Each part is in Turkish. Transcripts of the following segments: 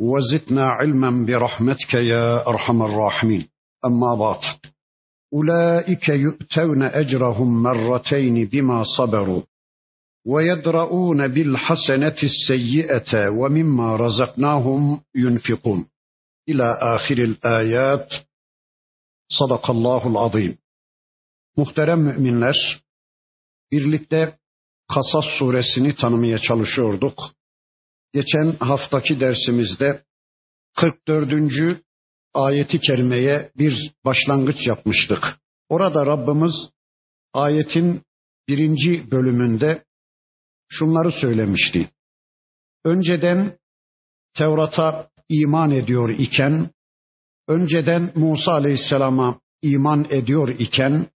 وزدنا علما برحمتك يا ارحم الراحمين اما بعد اولئك يؤتون اجرهم مرتين بما صبروا ويدرؤون بالحسنه السيئه ومما رزقناهم ينفقون الى اخر الايات صدق الله العظيم Muhterem müminler, birlikte Kasas suresini tanımaya çalışıyorduk. Geçen haftaki dersimizde 44. ayeti kerimeye bir başlangıç yapmıştık. Orada Rabbimiz ayetin birinci bölümünde şunları söylemişti. Önceden Tevrat'a iman ediyor iken, önceden Musa Aleyhisselam'a iman ediyor iken,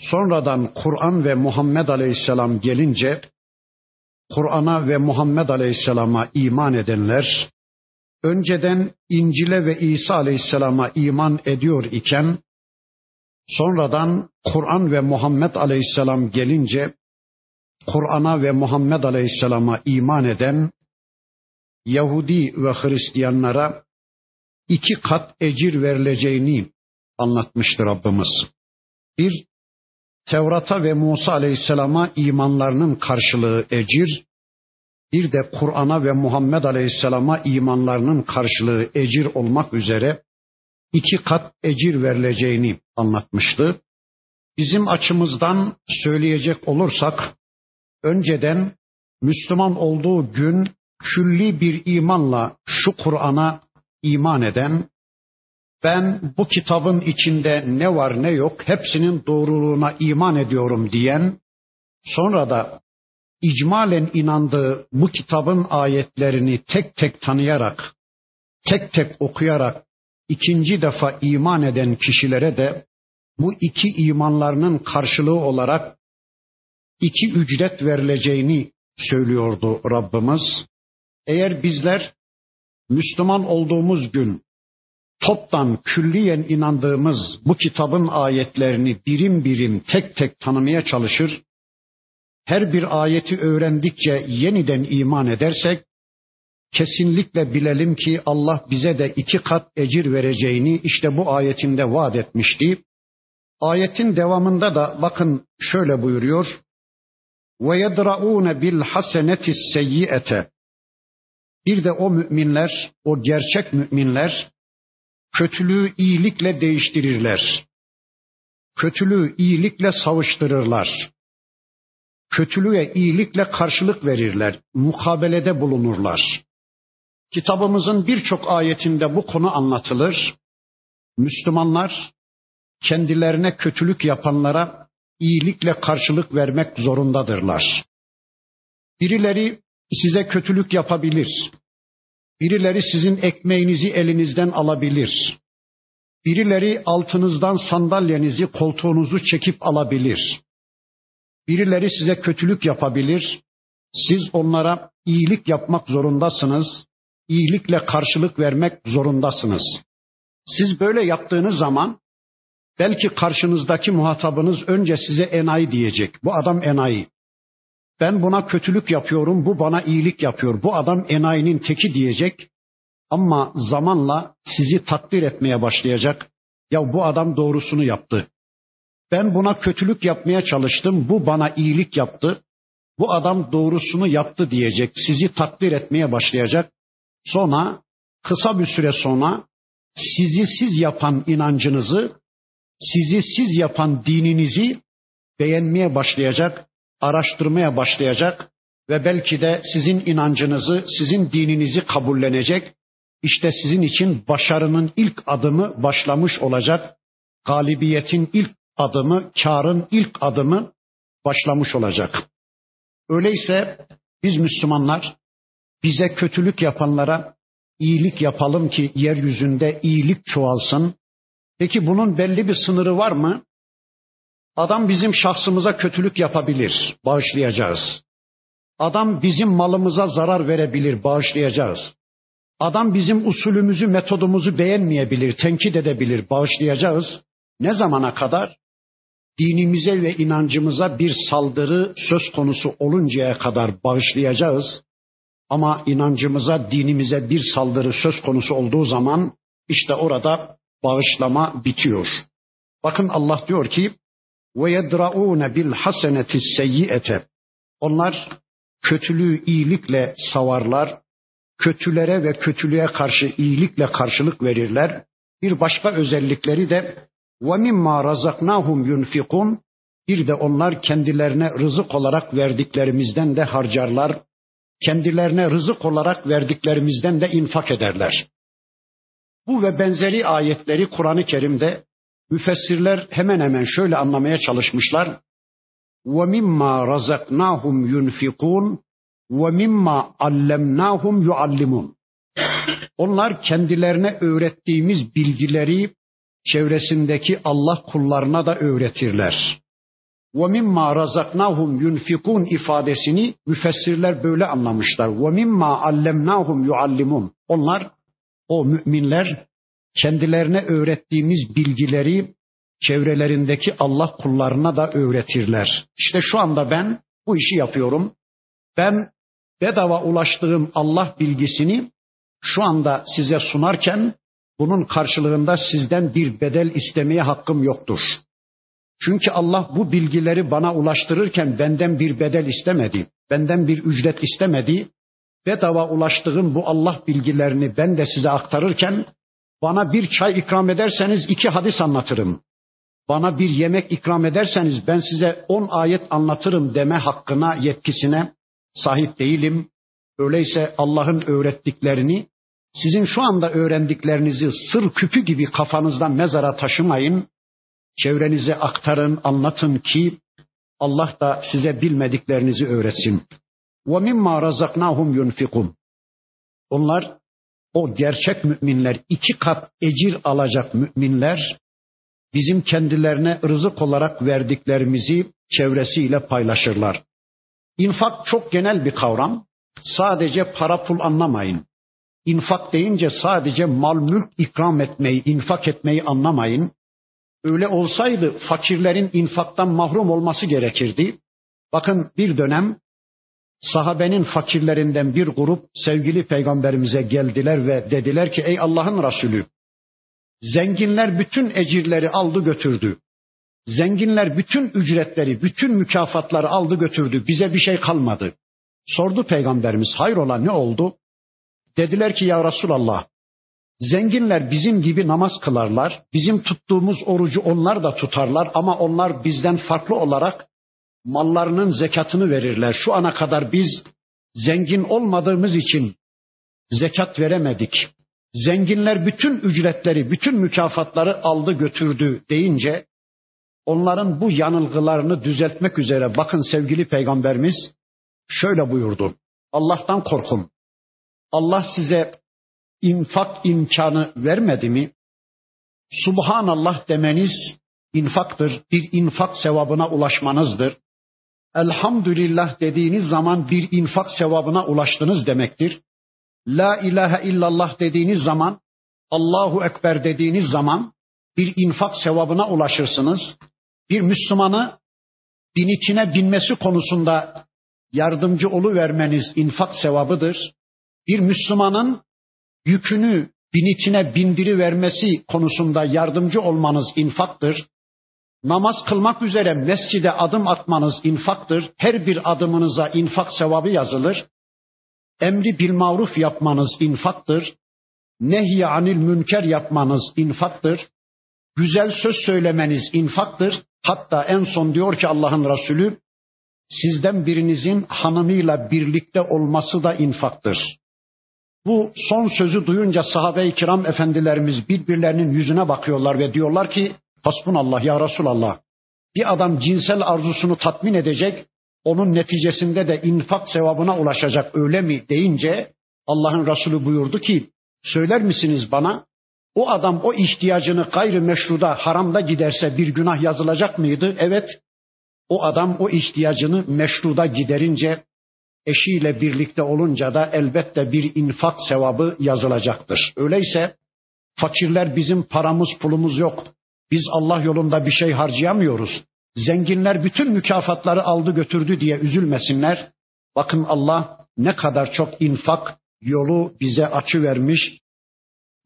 sonradan Kur'an ve Muhammed Aleyhisselam gelince Kur'an'a ve Muhammed Aleyhisselam'a iman edenler, önceden İncil'e ve İsa Aleyhisselam'a iman ediyor iken, sonradan Kur'an ve Muhammed Aleyhisselam gelince, Kur'an'a ve Muhammed Aleyhisselam'a iman eden Yahudi ve Hristiyanlara iki kat ecir verileceğini anlatmıştır Rabbimiz. Bir, Tevrat'a ve Musa Aleyhisselam'a imanlarının karşılığı ecir, bir de Kur'an'a ve Muhammed Aleyhisselam'a imanlarının karşılığı ecir olmak üzere iki kat ecir verileceğini anlatmıştı. Bizim açımızdan söyleyecek olursak, önceden Müslüman olduğu gün külli bir imanla şu Kur'an'a iman eden ben bu kitabın içinde ne var ne yok hepsinin doğruluğuna iman ediyorum diyen, sonra da icmalen inandığı bu kitabın ayetlerini tek tek tanıyarak, tek tek okuyarak ikinci defa iman eden kişilere de bu iki imanlarının karşılığı olarak iki ücret verileceğini söylüyordu Rabbimiz. Eğer bizler Müslüman olduğumuz gün toptan külliyen inandığımız bu kitabın ayetlerini birim birim tek tek tanımaya çalışır, her bir ayeti öğrendikçe yeniden iman edersek, kesinlikle bilelim ki Allah bize de iki kat ecir vereceğini işte bu ayetinde vaat etmişti. Ayetin devamında da bakın şöyle buyuruyor. Ve yedra'une bil haseneti seyyi'ete. Bir de o müminler, o gerçek müminler kötülüğü iyilikle değiştirirler. Kötülüğü iyilikle savuştururlar. Kötülüğe iyilikle karşılık verirler, mukabelede bulunurlar. Kitabımızın birçok ayetinde bu konu anlatılır. Müslümanlar kendilerine kötülük yapanlara iyilikle karşılık vermek zorundadırlar. Birileri size kötülük yapabilir. Birileri sizin ekmeğinizi elinizden alabilir. Birileri altınızdan sandalyenizi, koltuğunuzu çekip alabilir. Birileri size kötülük yapabilir. Siz onlara iyilik yapmak zorundasınız. İyilikle karşılık vermek zorundasınız. Siz böyle yaptığınız zaman belki karşınızdaki muhatabınız önce size enayi diyecek. Bu adam enayi. Ben buna kötülük yapıyorum, bu bana iyilik yapıyor. Bu adam enayinin teki diyecek. Ama zamanla sizi takdir etmeye başlayacak. Ya bu adam doğrusunu yaptı. Ben buna kötülük yapmaya çalıştım, bu bana iyilik yaptı. Bu adam doğrusunu yaptı diyecek. Sizi takdir etmeye başlayacak. Sonra kısa bir süre sonra sizi siz yapan inancınızı, sizi siz yapan dininizi beğenmeye başlayacak araştırmaya başlayacak ve belki de sizin inancınızı, sizin dininizi kabullenecek. İşte sizin için başarının ilk adımı başlamış olacak. Galibiyetin ilk adımı, karın ilk adımı başlamış olacak. Öyleyse biz Müslümanlar bize kötülük yapanlara iyilik yapalım ki yeryüzünde iyilik çoğalsın. Peki bunun belli bir sınırı var mı? Adam bizim şahsımıza kötülük yapabilir, bağışlayacağız. Adam bizim malımıza zarar verebilir, bağışlayacağız. Adam bizim usulümüzü, metodumuzu beğenmeyebilir, tenkit edebilir, bağışlayacağız. Ne zamana kadar? Dinimize ve inancımıza bir saldırı söz konusu oluncaya kadar bağışlayacağız. Ama inancımıza, dinimize bir saldırı söz konusu olduğu zaman işte orada bağışlama bitiyor. Bakın Allah diyor ki ve yedraun bil haseneti seyyiete. Onlar kötülüğü iyilikle savarlar, kötülere ve kötülüğe karşı iyilikle karşılık verirler. Bir başka özellikleri de ve mimma razaknahum yunfikun bir de onlar kendilerine rızık olarak verdiklerimizden de harcarlar. Kendilerine rızık olarak verdiklerimizden de infak ederler. Bu ve benzeri ayetleri Kur'an-ı Kerim'de Müfessirler hemen hemen şöyle anlamaya çalışmışlar. وَمِمَّا رَزَقْنَاهُمْ يُنْفِقُونَ وَمِمَّا عَلَّمْنَاهُمْ يُعَلِّمُونَ Onlar kendilerine öğrettiğimiz bilgileri çevresindeki Allah kullarına da öğretirler. وَمِمَّا رَزَقْنَاهُمْ يُنْفِقُونَ ifadesini müfessirler böyle anlamışlar. وَمِمَّا عَلَّمْنَاهُمْ يُعَلِّمُونَ Onlar, o müminler kendilerine öğrettiğimiz bilgileri çevrelerindeki Allah kullarına da öğretirler. İşte şu anda ben bu işi yapıyorum. Ben bedava ulaştığım Allah bilgisini şu anda size sunarken bunun karşılığında sizden bir bedel istemeye hakkım yoktur. Çünkü Allah bu bilgileri bana ulaştırırken benden bir bedel istemedi. Benden bir ücret istemedi. Bedava ulaştığım bu Allah bilgilerini ben de size aktarırken bana bir çay ikram ederseniz iki hadis anlatırım. Bana bir yemek ikram ederseniz ben size on ayet anlatırım deme hakkına, yetkisine sahip değilim. Öyleyse Allah'ın öğrettiklerini sizin şu anda öğrendiklerinizi sır küpü gibi kafanızdan mezara taşımayın. Çevrenize aktarın, anlatın ki Allah da size bilmediklerinizi öğretsin. وَمِمَّا رَزَقْنَاهُمْ يُنْفِقُونَ Onlar o gerçek müminler, iki kat ecir alacak müminler bizim kendilerine rızık olarak verdiklerimizi çevresiyle paylaşırlar. İnfak çok genel bir kavram. Sadece para pul anlamayın. İnfak deyince sadece mal mülk ikram etmeyi, infak etmeyi anlamayın. Öyle olsaydı fakirlerin infaktan mahrum olması gerekirdi. Bakın bir dönem sahabenin fakirlerinden bir grup sevgili peygamberimize geldiler ve dediler ki ey Allah'ın Resulü zenginler bütün ecirleri aldı götürdü. Zenginler bütün ücretleri, bütün mükafatları aldı götürdü. Bize bir şey kalmadı. Sordu peygamberimiz hayrola ne oldu? Dediler ki ya Resulallah zenginler bizim gibi namaz kılarlar. Bizim tuttuğumuz orucu onlar da tutarlar ama onlar bizden farklı olarak mallarının zekatını verirler. Şu ana kadar biz zengin olmadığımız için zekat veremedik. Zenginler bütün ücretleri, bütün mükafatları aldı götürdü deyince onların bu yanılgılarını düzeltmek üzere bakın sevgili peygamberimiz şöyle buyurdu. Allah'tan korkun. Allah size infak imkanı vermedi mi? Subhanallah demeniz infaktır. Bir infak sevabına ulaşmanızdır. Elhamdülillah dediğiniz zaman bir infak sevabına ulaştınız demektir. La ilahe illallah dediğiniz zaman, Allahu Ekber dediğiniz zaman bir infak sevabına ulaşırsınız. Bir Müslümanı binitine binmesi konusunda yardımcı olu vermeniz infak sevabıdır. Bir Müslümanın yükünü binitine bindiri vermesi konusunda yardımcı olmanız infaktır. Namaz kılmak üzere mescide adım atmanız infaktır. Her bir adımınıza infak sevabı yazılır. Emri bil maruf yapmanız infaktır. Nehy anil münker yapmanız infaktır. Güzel söz söylemeniz infaktır. Hatta en son diyor ki Allah'ın Resulü sizden birinizin hanımıyla birlikte olması da infaktır. Bu son sözü duyunca sahabe-i kiram efendilerimiz birbirlerinin yüzüne bakıyorlar ve diyorlar ki Hasbunallah ya Resulallah. Bir adam cinsel arzusunu tatmin edecek, onun neticesinde de infak sevabına ulaşacak öyle mi deyince Allah'ın Resulü buyurdu ki Söyler misiniz bana? O adam o ihtiyacını gayrı meşruda, haramda giderse bir günah yazılacak mıydı? Evet. O adam o ihtiyacını meşruda giderince eşiyle birlikte olunca da elbette bir infak sevabı yazılacaktır. Öyleyse fakirler bizim paramız pulumuz yok. Biz Allah yolunda bir şey harcayamıyoruz. Zenginler bütün mükafatları aldı götürdü diye üzülmesinler. Bakın Allah ne kadar çok infak yolu bize açı vermiş.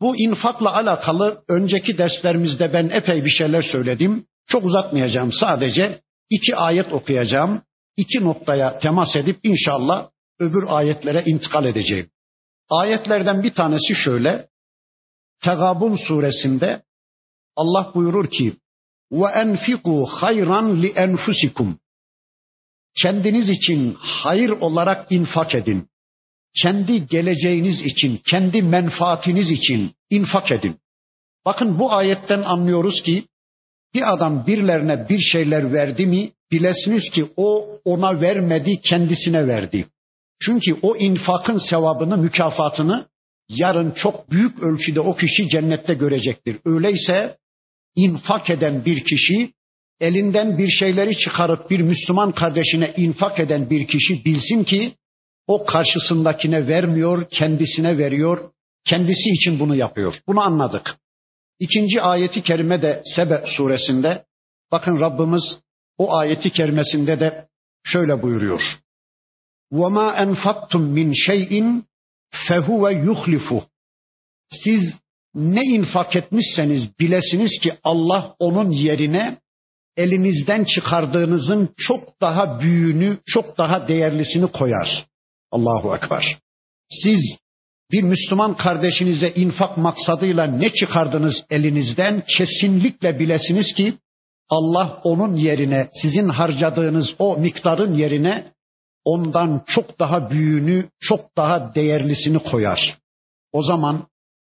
Bu infakla alakalı önceki derslerimizde ben epey bir şeyler söyledim. Çok uzatmayacağım. Sadece iki ayet okuyacağım. İki noktaya temas edip inşallah öbür ayetlere intikal edeceğim. Ayetlerden bir tanesi şöyle. Tegabun suresinde Allah buyurur ki ve enfiku hayran li enfusikum. Kendiniz için hayır olarak infak edin. Kendi geleceğiniz için, kendi menfaatiniz için infak edin. Bakın bu ayetten anlıyoruz ki bir adam birilerine bir şeyler verdi mi bilesiniz ki o ona vermedi kendisine verdi. Çünkü o infakın sevabını, mükafatını yarın çok büyük ölçüde o kişi cennette görecektir. Öyleyse infak eden bir kişi, elinden bir şeyleri çıkarıp bir Müslüman kardeşine infak eden bir kişi bilsin ki o karşısındakine vermiyor, kendisine veriyor, kendisi için bunu yapıyor. Bunu anladık. İkinci ayeti kerime de Sebe suresinde bakın Rabbimiz o ayeti kerimesinde de şöyle buyuruyor. وَمَا أَنْفَقْتُمْ مِنْ شَيْءٍ فَهُوَ يُخْلِفُهُ Siz ne infak etmişseniz bilesiniz ki Allah onun yerine elinizden çıkardığınızın çok daha büyüğünü, çok daha değerlisini koyar. Allahu Ekber. Siz bir Müslüman kardeşinize infak maksadıyla ne çıkardınız elinizden kesinlikle bilesiniz ki Allah onun yerine sizin harcadığınız o miktarın yerine ondan çok daha büyüğünü, çok daha değerlisini koyar. O zaman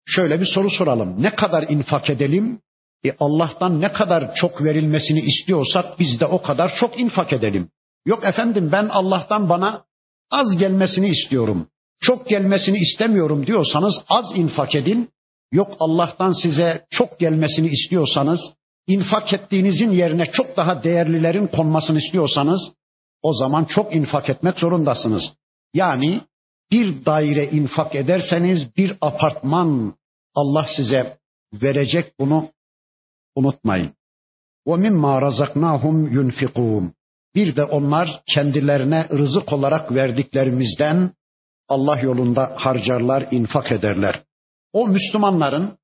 şöyle bir soru soralım. Ne kadar infak edelim? E Allah'tan ne kadar çok verilmesini istiyorsak biz de o kadar çok infak edelim. Yok efendim ben Allah'tan bana az gelmesini istiyorum. Çok gelmesini istemiyorum diyorsanız az infak edin. Yok Allah'tan size çok gelmesini istiyorsanız, infak ettiğinizin yerine çok daha değerlilerin konmasını istiyorsanız o zaman çok infak etmek zorundasınız. Yani bir daire infak ederseniz bir apartman Allah size verecek bunu unutmayın. Ve mimma razaknahum yunfikun. Bir de onlar kendilerine rızık olarak verdiklerimizden Allah yolunda harcarlar, infak ederler. O Müslümanların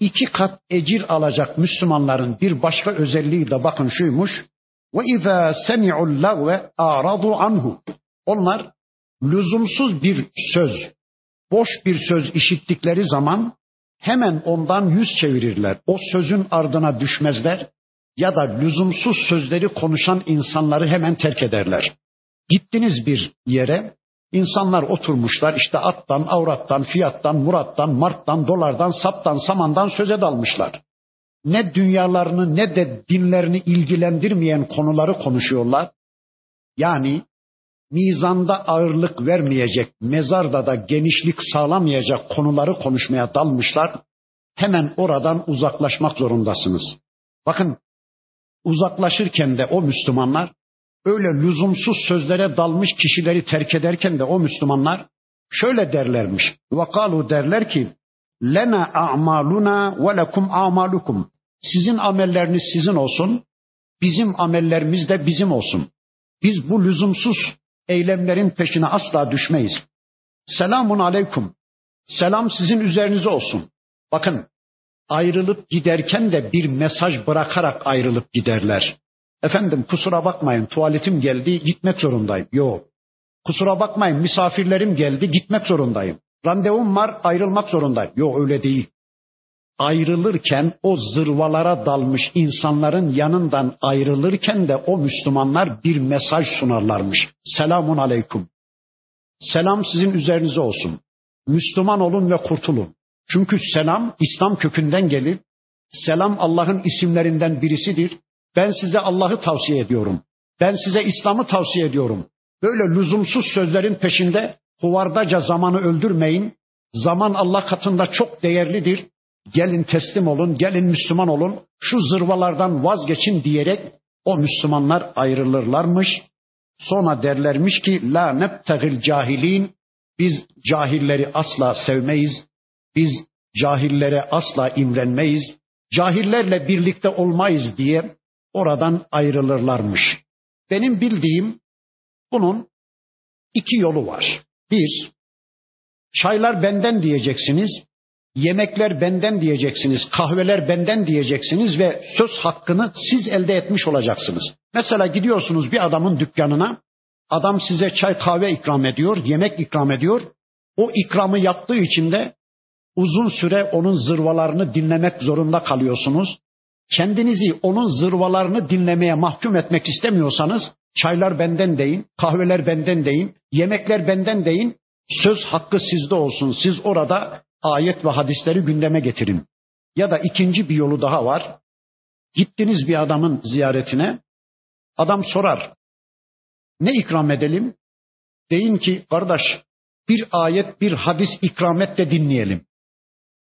iki kat ecir alacak Müslümanların bir başka özelliği de bakın şuymuş. Ve izâ semi'u lagve a'radu anhu. Onlar lüzumsuz bir söz, boş bir söz işittikleri zaman hemen ondan yüz çevirirler. O sözün ardına düşmezler ya da lüzumsuz sözleri konuşan insanları hemen terk ederler. Gittiniz bir yere, insanlar oturmuşlar işte attan, avrattan, fiyattan, murattan, marktan, dolardan, saptan, samandan söze dalmışlar. Ne dünyalarını ne de dinlerini ilgilendirmeyen konuları konuşuyorlar. Yani mizanda ağırlık vermeyecek, mezarda da genişlik sağlamayacak konuları konuşmaya dalmışlar. Hemen oradan uzaklaşmak zorundasınız. Bakın uzaklaşırken de o Müslümanlar öyle lüzumsuz sözlere dalmış kişileri terk ederken de o Müslümanlar şöyle derlermiş. Vakalu derler ki lena a'maluna ve lekum a'malukum. Sizin amelleriniz sizin olsun, bizim amellerimiz de bizim olsun. Biz bu lüzumsuz eylemlerin peşine asla düşmeyiz. Selamun aleyküm. Selam sizin üzerinize olsun. Bakın ayrılıp giderken de bir mesaj bırakarak ayrılıp giderler. Efendim kusura bakmayın tuvaletim geldi gitmek zorundayım. Yok. Kusura bakmayın misafirlerim geldi gitmek zorundayım. Randevum var ayrılmak zorundayım. Yok öyle değil. Ayrılırken o zırvalara dalmış insanların yanından ayrılırken de o Müslümanlar bir mesaj sunarlarmış. Selamun aleyküm. Selam sizin üzerinize olsun. Müslüman olun ve kurtulun. Çünkü selam İslam kökünden gelir. Selam Allah'ın isimlerinden birisidir. Ben size Allah'ı tavsiye ediyorum. Ben size İslam'ı tavsiye ediyorum. Böyle lüzumsuz sözlerin peşinde huvardaca zamanı öldürmeyin. Zaman Allah katında çok değerlidir. Gelin teslim olun, gelin Müslüman olun, şu zırvalardan vazgeçin diyerek o Müslümanlar ayrılırlarmış. Sonra derlermiş ki la nebtegil cahilin biz cahilleri asla sevmeyiz. Biz cahillere asla imrenmeyiz. Cahillerle birlikte olmayız diye oradan ayrılırlarmış. Benim bildiğim bunun iki yolu var. Bir, çaylar benden diyeceksiniz, yemekler benden diyeceksiniz, kahveler benden diyeceksiniz ve söz hakkını siz elde etmiş olacaksınız. Mesela gidiyorsunuz bir adamın dükkanına, adam size çay kahve ikram ediyor, yemek ikram ediyor. O ikramı yaptığı için de uzun süre onun zırvalarını dinlemek zorunda kalıyorsunuz. Kendinizi onun zırvalarını dinlemeye mahkum etmek istemiyorsanız çaylar benden deyin, kahveler benden deyin, yemekler benden deyin. Söz hakkı sizde olsun. Siz orada ayet ve hadisleri gündeme getirin. Ya da ikinci bir yolu daha var. Gittiniz bir adamın ziyaretine. Adam sorar. Ne ikram edelim? Deyin ki kardeş bir ayet bir hadis ikram et de dinleyelim.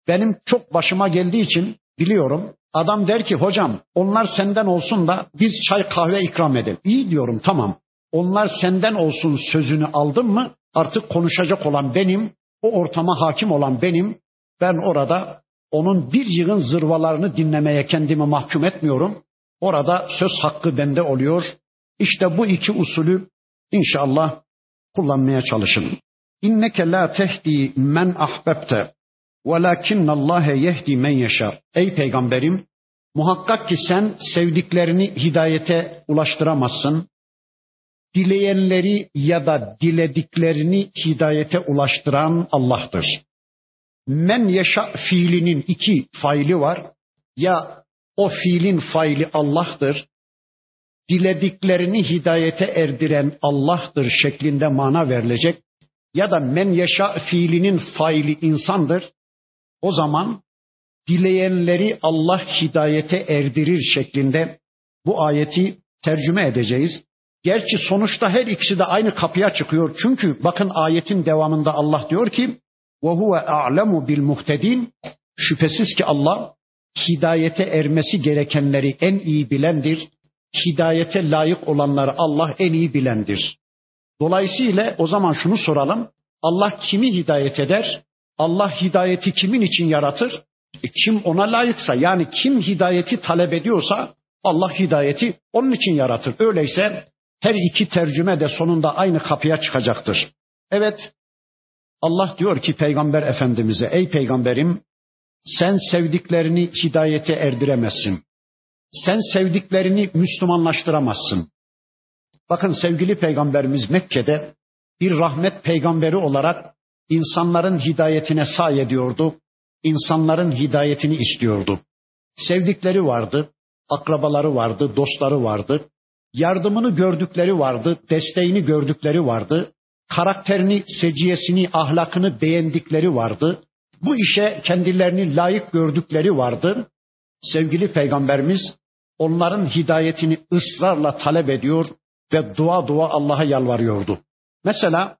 Benim çok başıma geldiği için biliyorum. Adam der ki hocam onlar senden olsun da biz çay kahve ikram edelim. İyi diyorum tamam. Onlar senden olsun sözünü aldım mı artık konuşacak olan benim, o ortama hakim olan benim. Ben orada onun bir yığın zırvalarını dinlemeye kendimi mahkum etmiyorum. Orada söz hakkı bende oluyor. İşte bu iki usulü inşallah kullanmaya çalışın. İnneke la tehdi men ahbebte Allah yehdi men yaşar. Ey peygamberim muhakkak ki sen sevdiklerini hidayete ulaştıramazsın. Dileyenleri ya da dilediklerini hidayete ulaştıran Allah'tır. Men yaşa fiilinin iki faili var. Ya o fiilin faili Allah'tır. Dilediklerini hidayete erdiren Allah'tır şeklinde mana verilecek. Ya da men yaşa fiilinin faili insandır. O zaman dileyenleri Allah hidayete erdirir şeklinde bu ayeti tercüme edeceğiz. Gerçi sonuçta her ikisi de aynı kapıya çıkıyor. Çünkü bakın ayetin devamında Allah diyor ki a'lemu bil muhtedin şüphesiz ki Allah hidayete ermesi gerekenleri en iyi bilendir. Hidayete layık olanları Allah en iyi bilendir. Dolayısıyla o zaman şunu soralım. Allah kimi hidayet eder? Allah hidayeti kimin için yaratır? E kim ona layıksa yani kim hidayeti talep ediyorsa Allah hidayeti onun için yaratır. Öyleyse her iki tercüme de sonunda aynı kapıya çıkacaktır. Evet Allah diyor ki peygamber efendimize ey peygamberim sen sevdiklerini hidayete erdiremezsin. Sen sevdiklerini Müslümanlaştıramazsın. Bakın sevgili peygamberimiz Mekke'de bir rahmet peygamberi olarak insanların hidayetine say ediyordu. İnsanların hidayetini istiyordu. Sevdikleri vardı, akrabaları vardı, dostları vardı. Yardımını gördükleri vardı, desteğini gördükleri vardı. Karakterini, seciyesini, ahlakını beğendikleri vardı. Bu işe kendilerini layık gördükleri vardı. Sevgili peygamberimiz onların hidayetini ısrarla talep ediyor ve dua dua Allah'a yalvarıyordu. Mesela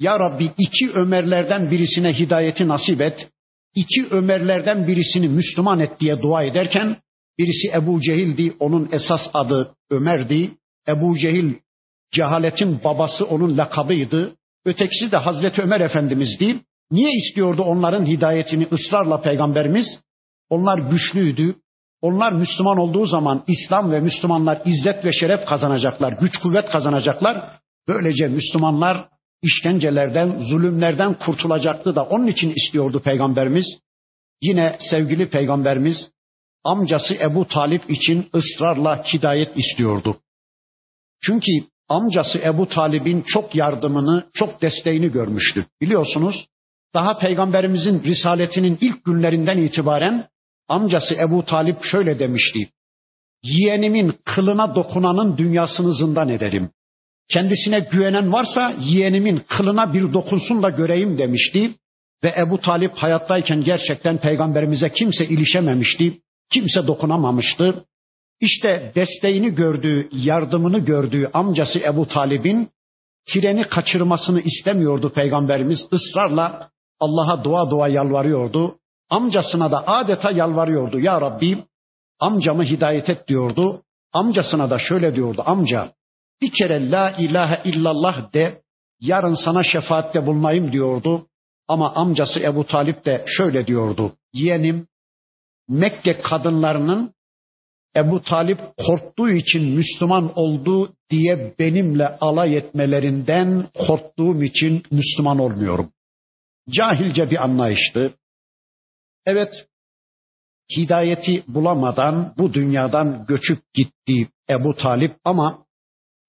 ya Rabbi iki Ömerlerden birisine hidayeti nasip et, iki Ömerlerden birisini Müslüman et diye dua ederken birisi Ebu Cehil'di, onun esas adı Ömer'di. Ebu Cehil cehaletin babası onun lakabıydı. Ötekisi de Hazreti Ömer Efendimiz'di. Niye istiyordu onların hidayetini ısrarla peygamberimiz? Onlar güçlüydü. Onlar Müslüman olduğu zaman İslam ve Müslümanlar izzet ve şeref kazanacaklar, güç kuvvet kazanacaklar. Böylece Müslümanlar işkencelerden, zulümlerden kurtulacaktı da onun için istiyordu peygamberimiz. Yine sevgili peygamberimiz amcası Ebu Talip için ısrarla hidayet istiyordu. Çünkü amcası Ebu Talib'in çok yardımını, çok desteğini görmüştü. Biliyorsunuz daha peygamberimizin risaletinin ilk günlerinden itibaren amcası Ebu Talip şöyle demişti. Yeğenimin kılına dokunanın dünyasını zindan ederim. Kendisine güvenen varsa yeğenimin kılına bir dokunsun da göreyim demişti. Ve Ebu Talip hayattayken gerçekten peygamberimize kimse ilişememişti. Kimse dokunamamıştı. İşte desteğini gördüğü, yardımını gördüğü amcası Ebu Talib'in treni kaçırmasını istemiyordu peygamberimiz. ısrarla Allah'a dua dua yalvarıyordu. Amcasına da adeta yalvarıyordu. Ya Rabbi amcamı hidayet et diyordu. Amcasına da şöyle diyordu. Amca bir kere la ilahe illallah de yarın sana şefaatte bulunayım diyordu. Ama amcası Ebu Talip de şöyle diyordu. Yeğenim Mekke kadınlarının Ebu Talip korktuğu için Müslüman oldu diye benimle alay etmelerinden korktuğum için Müslüman olmuyorum. Cahilce bir anlayıştı. Evet, hidayeti bulamadan bu dünyadan göçüp gitti Ebu Talip ama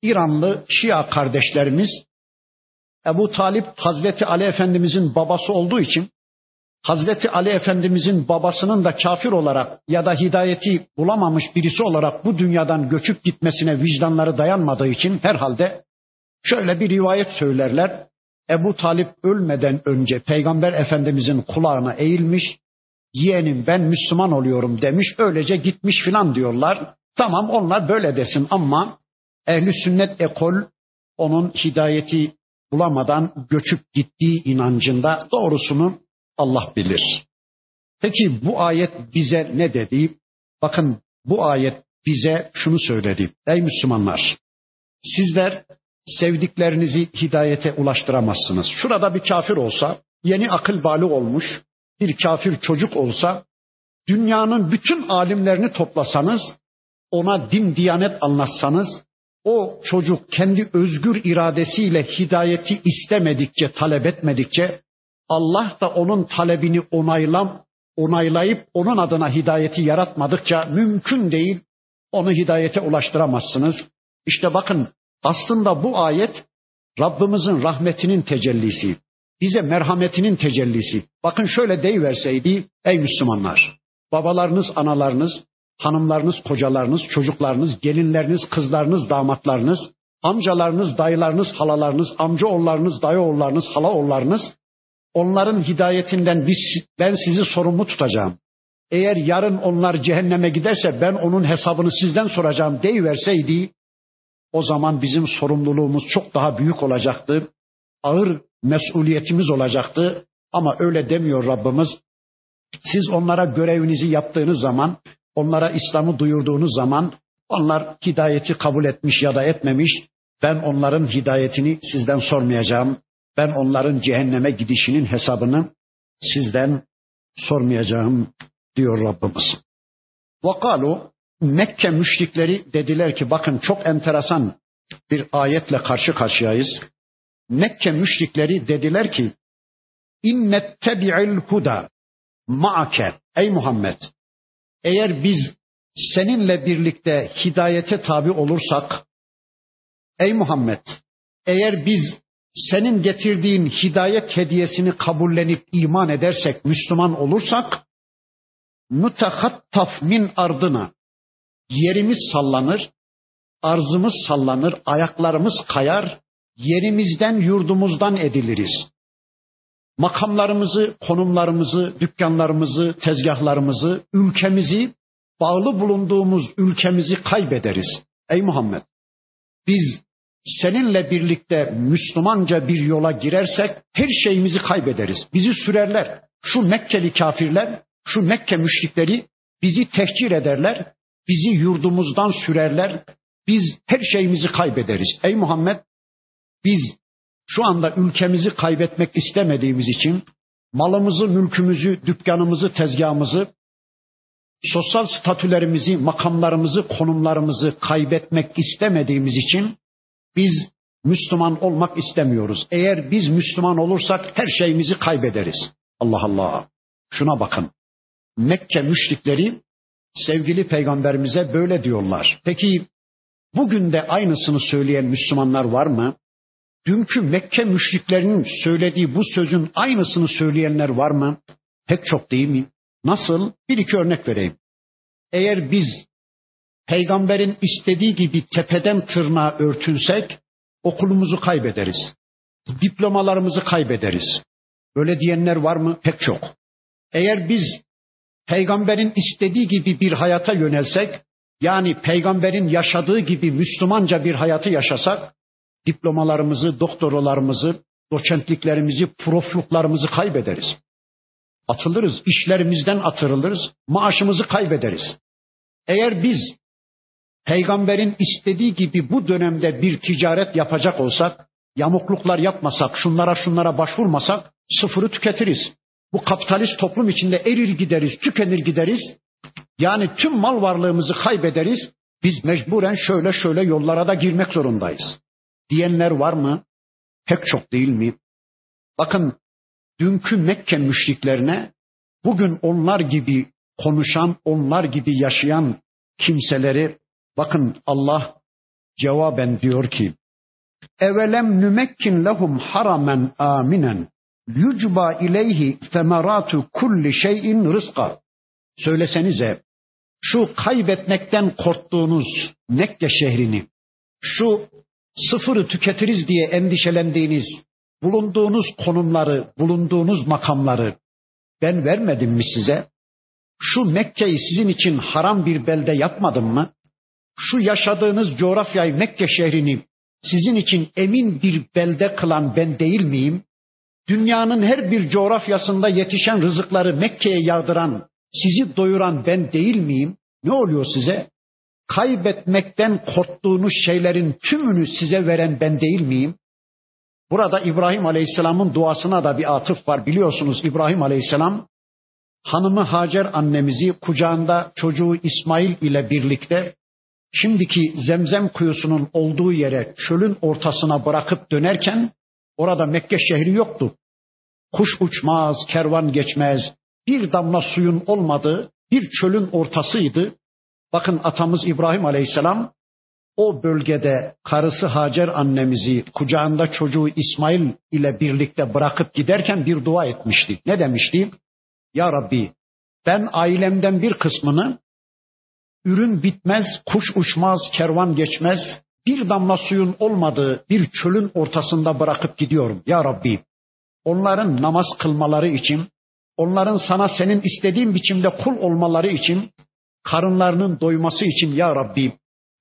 İranlı Şia kardeşlerimiz Ebu Talip Hazreti Ali Efendimizin babası olduğu için Hazreti Ali Efendimizin babasının da kafir olarak ya da hidayeti bulamamış birisi olarak bu dünyadan göçüp gitmesine vicdanları dayanmadığı için herhalde şöyle bir rivayet söylerler. Ebu Talip ölmeden önce Peygamber Efendimizin kulağına eğilmiş, yeğenim ben Müslüman oluyorum demiş, öylece gitmiş filan diyorlar. Tamam onlar böyle desin ama ehli sünnet ekol onun hidayeti bulamadan göçüp gittiği inancında doğrusunu Allah bilir. Peki bu ayet bize ne dedi? Bakın bu ayet bize şunu söyledi. Ey Müslümanlar, sizler sevdiklerinizi hidayete ulaştıramazsınız. Şurada bir kafir olsa, yeni akıl balı olmuş bir kafir çocuk olsa, dünyanın bütün alimlerini toplasanız, ona din diyanet anlatsanız, o çocuk kendi özgür iradesiyle hidayeti istemedikçe, talep etmedikçe Allah da onun talebini onaylam, onaylayıp onun adına hidayeti yaratmadıkça mümkün değil onu hidayete ulaştıramazsınız. İşte bakın aslında bu ayet Rabbimizin rahmetinin tecellisi, bize merhametinin tecellisi. Bakın şöyle deyiverseydi ey Müslümanlar, babalarınız, analarınız, hanımlarınız, kocalarınız, çocuklarınız, gelinleriniz, kızlarınız, damatlarınız, amcalarınız, dayılarınız, halalarınız, amcaoğullarınız, dayıoğullarınız, halaoğullarınız Onların hidayetinden biz, ben sizi sorumlu tutacağım. Eğer yarın onlar cehenneme giderse ben onun hesabını sizden soracağım deyiverseydi o zaman bizim sorumluluğumuz çok daha büyük olacaktı. Ağır mesuliyetimiz olacaktı. Ama öyle demiyor Rabbimiz. Siz onlara görevinizi yaptığınız zaman, onlara İslam'ı duyurduğunuz zaman onlar hidayeti kabul etmiş ya da etmemiş. Ben onların hidayetini sizden sormayacağım. Ben onların cehenneme gidişinin hesabını sizden sormayacağım diyor Rabbimiz. Vakalu Mekke müşrikleri dediler ki bakın çok enteresan bir ayetle karşı karşıyayız. Mekke müşrikleri dediler ki innettebi'il huda ma'ake ey Muhammed eğer biz seninle birlikte hidayete tabi olursak ey Muhammed eğer biz senin getirdiğin hidayet hediyesini kabullenip iman edersek, Müslüman olursak, mütehattaf min ardına yerimiz sallanır, arzımız sallanır, ayaklarımız kayar, yerimizden yurdumuzdan ediliriz. Makamlarımızı, konumlarımızı, dükkanlarımızı, tezgahlarımızı, ülkemizi, bağlı bulunduğumuz ülkemizi kaybederiz. Ey Muhammed! Biz seninle birlikte Müslümanca bir yola girersek her şeyimizi kaybederiz. Bizi sürerler. Şu Mekkeli kafirler, şu Mekke müşrikleri bizi tehcir ederler. Bizi yurdumuzdan sürerler. Biz her şeyimizi kaybederiz. Ey Muhammed biz şu anda ülkemizi kaybetmek istemediğimiz için malımızı, mülkümüzü, dükkanımızı, tezgahımızı, sosyal statülerimizi, makamlarımızı, konumlarımızı kaybetmek istemediğimiz için biz Müslüman olmak istemiyoruz. Eğer biz Müslüman olursak her şeyimizi kaybederiz. Allah Allah. Şuna bakın. Mekke müşrikleri sevgili peygamberimize böyle diyorlar. Peki bugün de aynısını söyleyen Müslümanlar var mı? Dünkü Mekke müşriklerinin söylediği bu sözün aynısını söyleyenler var mı? Pek çok değil mi? Nasıl? Bir iki örnek vereyim. Eğer biz peygamberin istediği gibi tepeden tırnağa örtünsek okulumuzu kaybederiz. Diplomalarımızı kaybederiz. Öyle diyenler var mı? Pek çok. Eğer biz peygamberin istediği gibi bir hayata yönelsek, yani peygamberin yaşadığı gibi Müslümanca bir hayatı yaşasak, diplomalarımızı, doktoralarımızı, doçentliklerimizi, profluklarımızı kaybederiz. Atılırız, işlerimizden atırılırız, maaşımızı kaybederiz. Eğer biz peygamberin istediği gibi bu dönemde bir ticaret yapacak olsak, yamukluklar yapmasak, şunlara şunlara başvurmasak sıfırı tüketiriz. Bu kapitalist toplum içinde erir gideriz, tükenir gideriz. Yani tüm mal varlığımızı kaybederiz. Biz mecburen şöyle şöyle yollara da girmek zorundayız. Diyenler var mı? Pek çok değil mi? Bakın dünkü Mekke müşriklerine bugün onlar gibi konuşan, onlar gibi yaşayan kimseleri bakın Allah cevaben diyor ki Evelem nümekkin lehum haramen aminen yucba ileyhi semeratu kulli şeyin rızka. Söylesenize şu kaybetmekten korktuğunuz Mekke şehrini, şu sıfırı tüketiriz diye endişelendiğiniz, bulunduğunuz konumları, bulunduğunuz makamları ben vermedim mi size? Şu Mekke'yi sizin için haram bir belde yapmadım mı? Şu yaşadığınız coğrafyayı Mekke şehrini sizin için emin bir belde kılan ben değil miyim? Dünyanın her bir coğrafyasında yetişen rızıkları Mekke'ye yağdıran, sizi doyuran ben değil miyim? Ne oluyor size? Kaybetmekten korktuğunuz şeylerin tümünü size veren ben değil miyim? Burada İbrahim Aleyhisselam'ın duasına da bir atıf var. Biliyorsunuz İbrahim Aleyhisselam hanımı Hacer annemizi kucağında çocuğu İsmail ile birlikte şimdiki zemzem kuyusunun olduğu yere çölün ortasına bırakıp dönerken orada Mekke şehri yoktu. Kuş uçmaz, kervan geçmez, bir damla suyun olmadığı bir çölün ortasıydı. Bakın atamız İbrahim Aleyhisselam o bölgede karısı Hacer annemizi kucağında çocuğu İsmail ile birlikte bırakıp giderken bir dua etmişti. Ne demişti? Ya Rabbi ben ailemden bir kısmını ürün bitmez, kuş uçmaz, kervan geçmez, bir damla suyun olmadığı bir çölün ortasında bırakıp gidiyorum. Ya Rabbi onların namaz kılmaları için, onların sana senin istediğin biçimde kul olmaları için, karınlarının doyması için ya Rabbi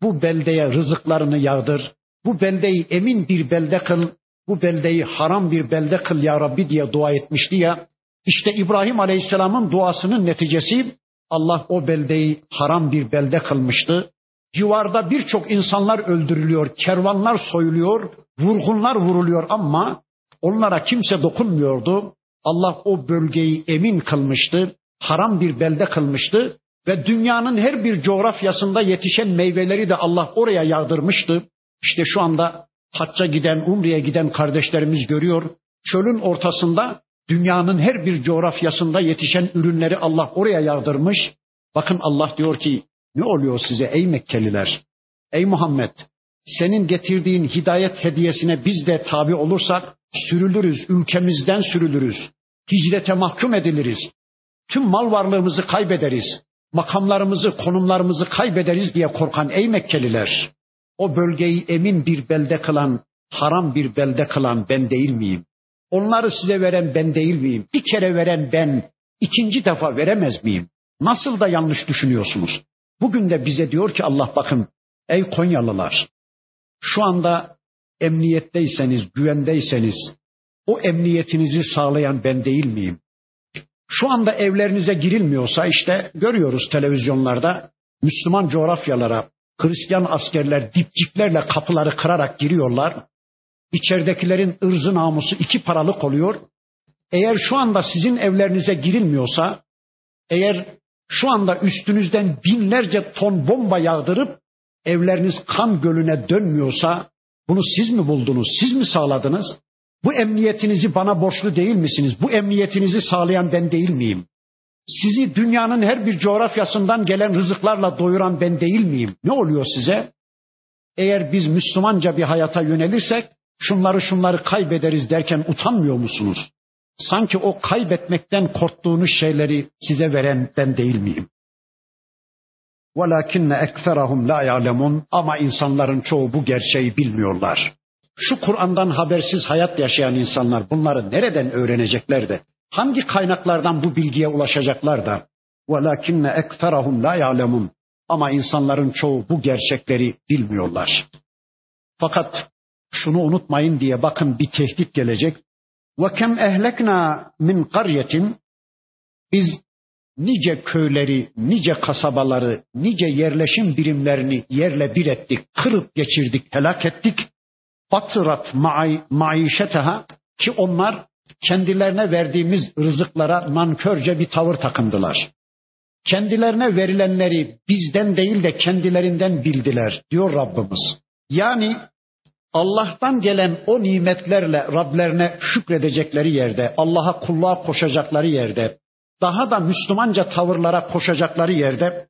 bu beldeye rızıklarını yağdır. Bu beldeyi emin bir belde kıl. Bu beldeyi haram bir belde kıl ya Rabbi diye dua etmişti ya. İşte İbrahim Aleyhisselam'ın duasının neticesi Allah o beldeyi haram bir belde kılmıştı. Civarda birçok insanlar öldürülüyor, kervanlar soyuluyor, vurgunlar vuruluyor ama onlara kimse dokunmuyordu. Allah o bölgeyi emin kılmıştı, haram bir belde kılmıştı ve dünyanın her bir coğrafyasında yetişen meyveleri de Allah oraya yağdırmıştı. İşte şu anda hacca giden, umreye giden kardeşlerimiz görüyor. Çölün ortasında dünyanın her bir coğrafyasında yetişen ürünleri Allah oraya yağdırmış. Bakın Allah diyor ki ne oluyor size ey Mekkeliler? Ey Muhammed senin getirdiğin hidayet hediyesine biz de tabi olursak sürülürüz, ülkemizden sürülürüz. Hicrete mahkum ediliriz. Tüm mal varlığımızı kaybederiz makamlarımızı, konumlarımızı kaybederiz diye korkan ey Mekkeliler, o bölgeyi emin bir belde kılan, haram bir belde kılan ben değil miyim? Onları size veren ben değil miyim? Bir kere veren ben, ikinci defa veremez miyim? Nasıl da yanlış düşünüyorsunuz? Bugün de bize diyor ki Allah bakın, ey Konyalılar, şu anda emniyetteyseniz, güvendeyseniz, o emniyetinizi sağlayan ben değil miyim? Şu anda evlerinize girilmiyorsa işte görüyoruz televizyonlarda Müslüman coğrafyalara Hristiyan askerler dipçiklerle kapıları kırarak giriyorlar. İçeridekilerin ırzı namusu iki paralık oluyor. Eğer şu anda sizin evlerinize girilmiyorsa, eğer şu anda üstünüzden binlerce ton bomba yağdırıp evleriniz kan gölüne dönmüyorsa bunu siz mi buldunuz, siz mi sağladınız? Bu emniyetinizi bana borçlu değil misiniz? Bu emniyetinizi sağlayan ben değil miyim? Sizi dünyanın her bir coğrafyasından gelen rızıklarla doyuran ben değil miyim? Ne oluyor size? Eğer biz Müslümanca bir hayata yönelirsek şunları şunları kaybederiz derken utanmıyor musunuz? Sanki o kaybetmekten korktuğunuz şeyleri size veren ben değil miyim? وَلَكِنَّ اَكْفَرَهُمْ لَا يَعْلَمُونَ Ama insanların çoğu bu gerçeği bilmiyorlar. Şu Kur'an'dan habersiz hayat yaşayan insanlar bunları nereden öğrenecekler de hangi kaynaklardan bu bilgiye ulaşacaklar da وَلَكِنَّ اَكْفَرَهُمْ لَا يَعْلَمُونَ Ama insanların çoğu bu gerçekleri bilmiyorlar. Fakat şunu unutmayın diye bakın bir tehdit gelecek. Ve kem ehlekna min qaryetin biz nice köyleri, nice kasabaları, nice yerleşim birimlerini yerle bir ettik, kırıp geçirdik, helak ettik. Batırat maişeteha ki onlar kendilerine verdiğimiz rızıklara nankörce bir tavır takındılar. Kendilerine verilenleri bizden değil de kendilerinden bildiler diyor Rabbimiz. Yani Allah'tan gelen o nimetlerle Rablerine şükredecekleri yerde, Allah'a kulluğa koşacakları yerde, daha da Müslümanca tavırlara koşacakları yerde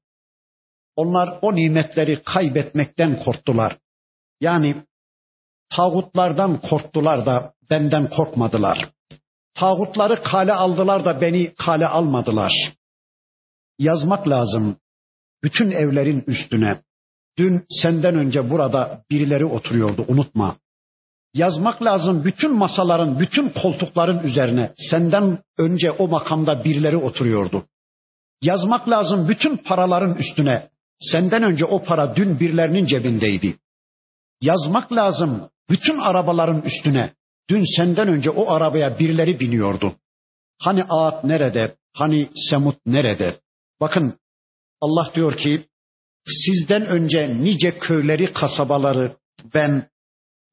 onlar o nimetleri kaybetmekten korktular. Yani tağutlardan korktular da benden korkmadılar. Tağutları kale aldılar da beni kale almadılar. Yazmak lazım bütün evlerin üstüne. Dün senden önce burada birileri oturuyordu unutma. Yazmak lazım bütün masaların, bütün koltukların üzerine. Senden önce o makamda birileri oturuyordu. Yazmak lazım bütün paraların üstüne. Senden önce o para dün birilerinin cebindeydi. Yazmak lazım bütün arabaların üstüne. Dün senden önce o arabaya birileri biniyordu. Hani Ağat nerede? Hani Semut nerede? Bakın Allah diyor ki sizden önce nice köyleri, kasabaları ben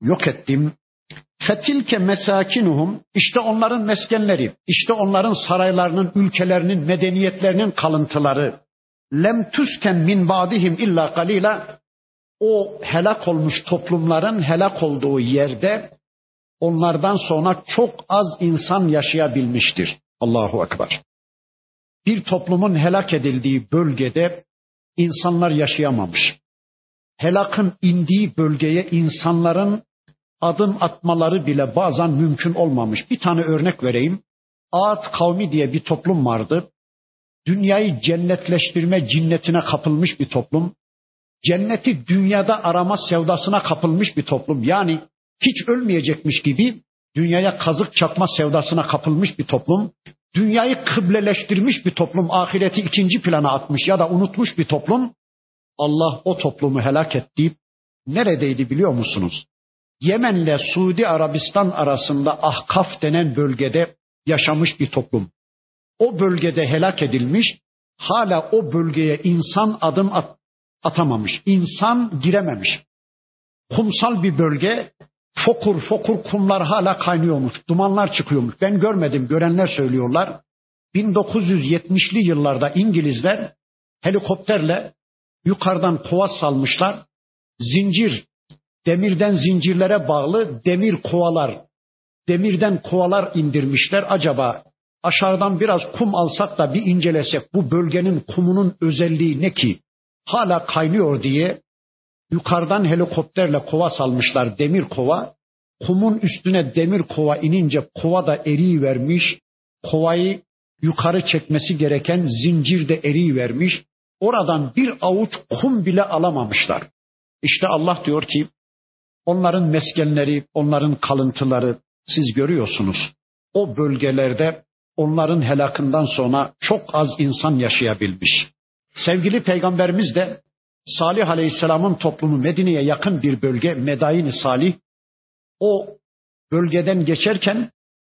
yok ettim. Fetilke mesakinuhum işte onların meskenleri, işte onların saraylarının, ülkelerinin, medeniyetlerinin kalıntıları. Lem tusken min badihim illa kalila o helak olmuş toplumların helak olduğu yerde onlardan sonra çok az insan yaşayabilmiştir. Allahu Ekber. Bir toplumun helak edildiği bölgede insanlar yaşayamamış. Helakın indiği bölgeye insanların adım atmaları bile bazen mümkün olmamış. Bir tane örnek vereyim. Ağat kavmi diye bir toplum vardı. Dünyayı cennetleştirme cinnetine kapılmış bir toplum. Cenneti dünyada arama sevdasına kapılmış bir toplum. Yani hiç ölmeyecekmiş gibi dünyaya kazık çakma sevdasına kapılmış bir toplum. Dünyayı kıbleleştirmiş bir toplum, ahireti ikinci plana atmış ya da unutmuş bir toplum. Allah o toplumu helak etti. Neredeydi biliyor musunuz? Yemen'le Suudi Arabistan arasında Ahkaf denen bölgede yaşamış bir toplum. O bölgede helak edilmiş, hala o bölgeye insan adım at, atamamış, insan girememiş. Kumsal bir bölge, fokur fokur kumlar hala kaynıyormuş, dumanlar çıkıyormuş. Ben görmedim, görenler söylüyorlar. 1970'li yıllarda İngilizler helikopterle yukarıdan kova salmışlar. Zincir demirden zincirlere bağlı demir kovalar, demirden kovalar indirmişler. Acaba aşağıdan biraz kum alsak da bir incelesek bu bölgenin kumunun özelliği ne ki? Hala kaynıyor diye yukarıdan helikopterle kova salmışlar demir kova. Kumun üstüne demir kova inince kova da eriyi vermiş. Kovayı yukarı çekmesi gereken zincir de eriyi vermiş. Oradan bir avuç kum bile alamamışlar. İşte Allah diyor ki Onların meskenleri, onların kalıntıları siz görüyorsunuz. O bölgelerde onların helakından sonra çok az insan yaşayabilmiş. Sevgili peygamberimiz de Salih Aleyhisselam'ın toplumu Medine'ye yakın bir bölge Medayin Salih. O bölgeden geçerken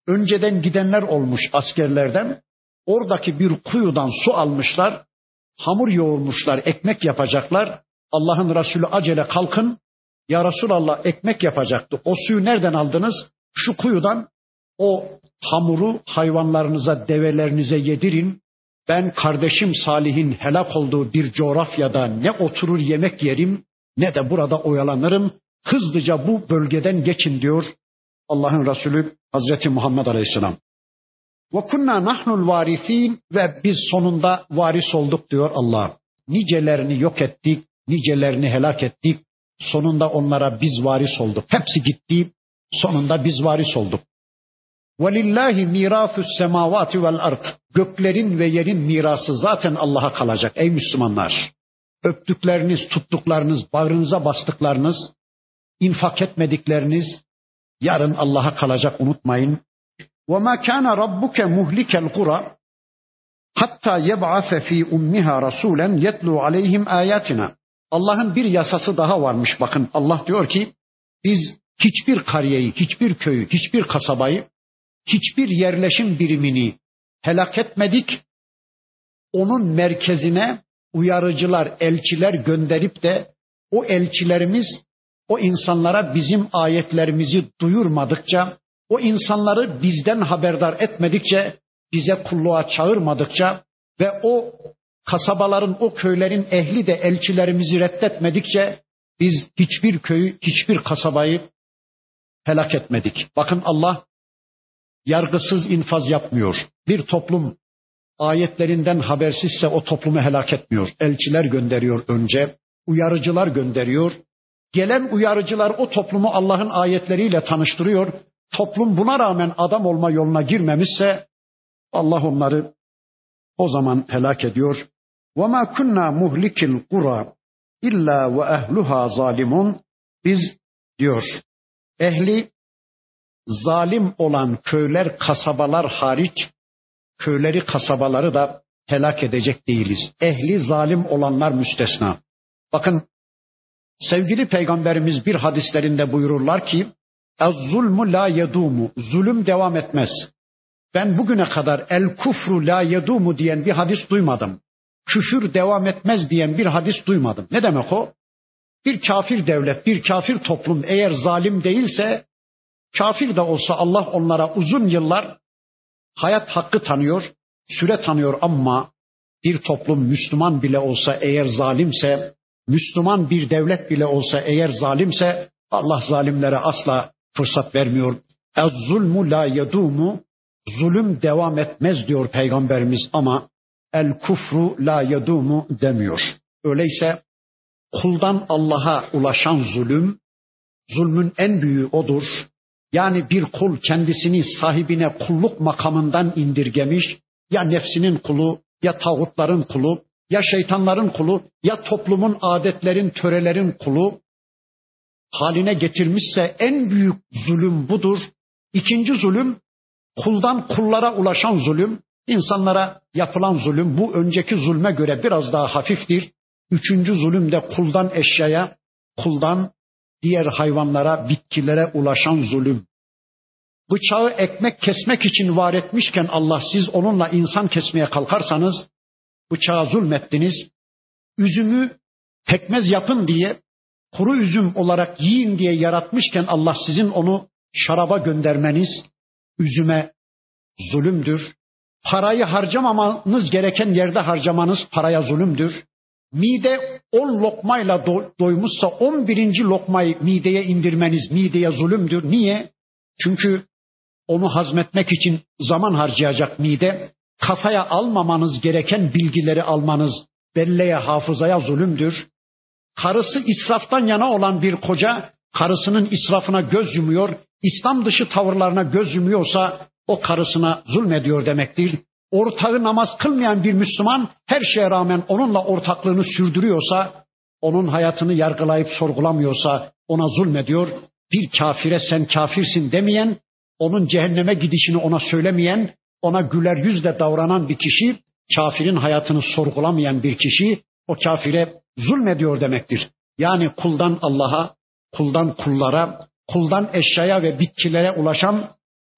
önceden gidenler olmuş askerlerden. Oradaki bir kuyudan su almışlar. Hamur yoğurmuşlar, ekmek yapacaklar. Allah'ın Resulü acele kalkın ya Resulallah ekmek yapacaktı. O suyu nereden aldınız? Şu kuyudan o hamuru hayvanlarınıza, develerinize yedirin. Ben kardeşim Salih'in helak olduğu bir coğrafyada ne oturur yemek yerim ne de burada oyalanırım. Hızlıca bu bölgeden geçin diyor Allah'ın Resulü Hazreti Muhammed Aleyhisselam. Ve kunna nahnul varisin ve biz sonunda varis olduk diyor Allah. Nicelerini yok ettik, nicelerini helak ettik. Sonunda onlara biz varis olduk. Hepsi gitti. Sonunda biz varis olduk. Velillahi mirafus semavati vel ard. Göklerin ve yerin mirası zaten Allah'a kalacak ey Müslümanlar. Öptükleriniz, tuttuklarınız, bağrınıza bastıklarınız, infak etmedikleriniz yarın Allah'a kalacak unutmayın. وَمَا كَانَ رَبُّكَ مُهْلِكَ الْقُرَى hatta yeb'ase fi ummiha rasulen yetlu aleyhim ayatina. Allah'ın bir yasası daha varmış bakın. Allah diyor ki biz hiçbir kariyeyi, hiçbir köyü, hiçbir kasabayı, hiçbir yerleşim birimini helak etmedik. Onun merkezine uyarıcılar, elçiler gönderip de o elçilerimiz o insanlara bizim ayetlerimizi duyurmadıkça, o insanları bizden haberdar etmedikçe, bize kulluğa çağırmadıkça ve o kasabaların, o köylerin ehli de elçilerimizi reddetmedikçe biz hiçbir köyü, hiçbir kasabayı helak etmedik. Bakın Allah yargısız infaz yapmıyor. Bir toplum ayetlerinden habersizse o toplumu helak etmiyor. Elçiler gönderiyor önce, uyarıcılar gönderiyor. Gelen uyarıcılar o toplumu Allah'ın ayetleriyle tanıştırıyor. Toplum buna rağmen adam olma yoluna girmemişse Allah onları o zaman helak ediyor. وَمَا كُنَّا مُهْلِكِ الْقُرَى illa ve ehluha zalimun. Biz diyor ehli zalim olan köyler, kasabalar hariç köyleri, kasabaları da helak edecek değiliz. Ehli zalim olanlar müstesna. Bakın sevgili peygamberimiz bir hadislerinde buyururlar ki zulmu la yedumu. Zulüm devam etmez. Ben bugüne kadar el kufru la yedumu diyen bir hadis duymadım. Küfür devam etmez diyen bir hadis duymadım. Ne demek o? Bir kafir devlet, bir kafir toplum eğer zalim değilse, kafir de olsa Allah onlara uzun yıllar hayat hakkı tanıyor, süre tanıyor ama bir toplum Müslüman bile olsa eğer zalimse, Müslüman bir devlet bile olsa eğer zalimse Allah zalimlere asla fırsat vermiyor. Ez zulmu la yedumu zulüm devam etmez diyor peygamberimiz ama el kufru la yedumu demiyor. Öyleyse kuldan Allah'a ulaşan zulüm, zulmün en büyüğü odur. Yani bir kul kendisini sahibine kulluk makamından indirgemiş, ya nefsinin kulu, ya tağutların kulu, ya şeytanların kulu, ya toplumun adetlerin, törelerin kulu haline getirmişse en büyük zulüm budur. İkinci zulüm kuldan kullara ulaşan zulüm, insanlara yapılan zulüm bu önceki zulme göre biraz daha hafiftir. Üçüncü zulüm de kuldan eşyaya, kuldan diğer hayvanlara, bitkilere ulaşan zulüm. Bıçağı ekmek kesmek için var etmişken Allah siz onunla insan kesmeye kalkarsanız bıçağa zulmettiniz. Üzümü pekmez yapın diye kuru üzüm olarak yiyin diye yaratmışken Allah sizin onu şaraba göndermeniz üzüme zulümdür. Parayı harcamamanız gereken yerde harcamanız paraya zulümdür. Mide on lokmayla do, doymuşsa on birinci lokmayı mideye indirmeniz mideye zulümdür. Niye? Çünkü onu hazmetmek için zaman harcayacak mide. Kafaya almamanız gereken bilgileri almanız belleye hafızaya zulümdür. Karısı israftan yana olan bir koca karısının israfına göz yumuyor. İslam dışı tavırlarına göz yumuyorsa o karısına zulmediyor demektir ortağı namaz kılmayan bir Müslüman her şeye rağmen onunla ortaklığını sürdürüyorsa, onun hayatını yargılayıp sorgulamıyorsa ona zulmediyor. Bir kafire sen kafirsin demeyen, onun cehenneme gidişini ona söylemeyen, ona güler yüzle davranan bir kişi, kafirin hayatını sorgulamayan bir kişi o kafire zulmediyor demektir. Yani kuldan Allah'a, kuldan kullara, kuldan eşyaya ve bitkilere ulaşan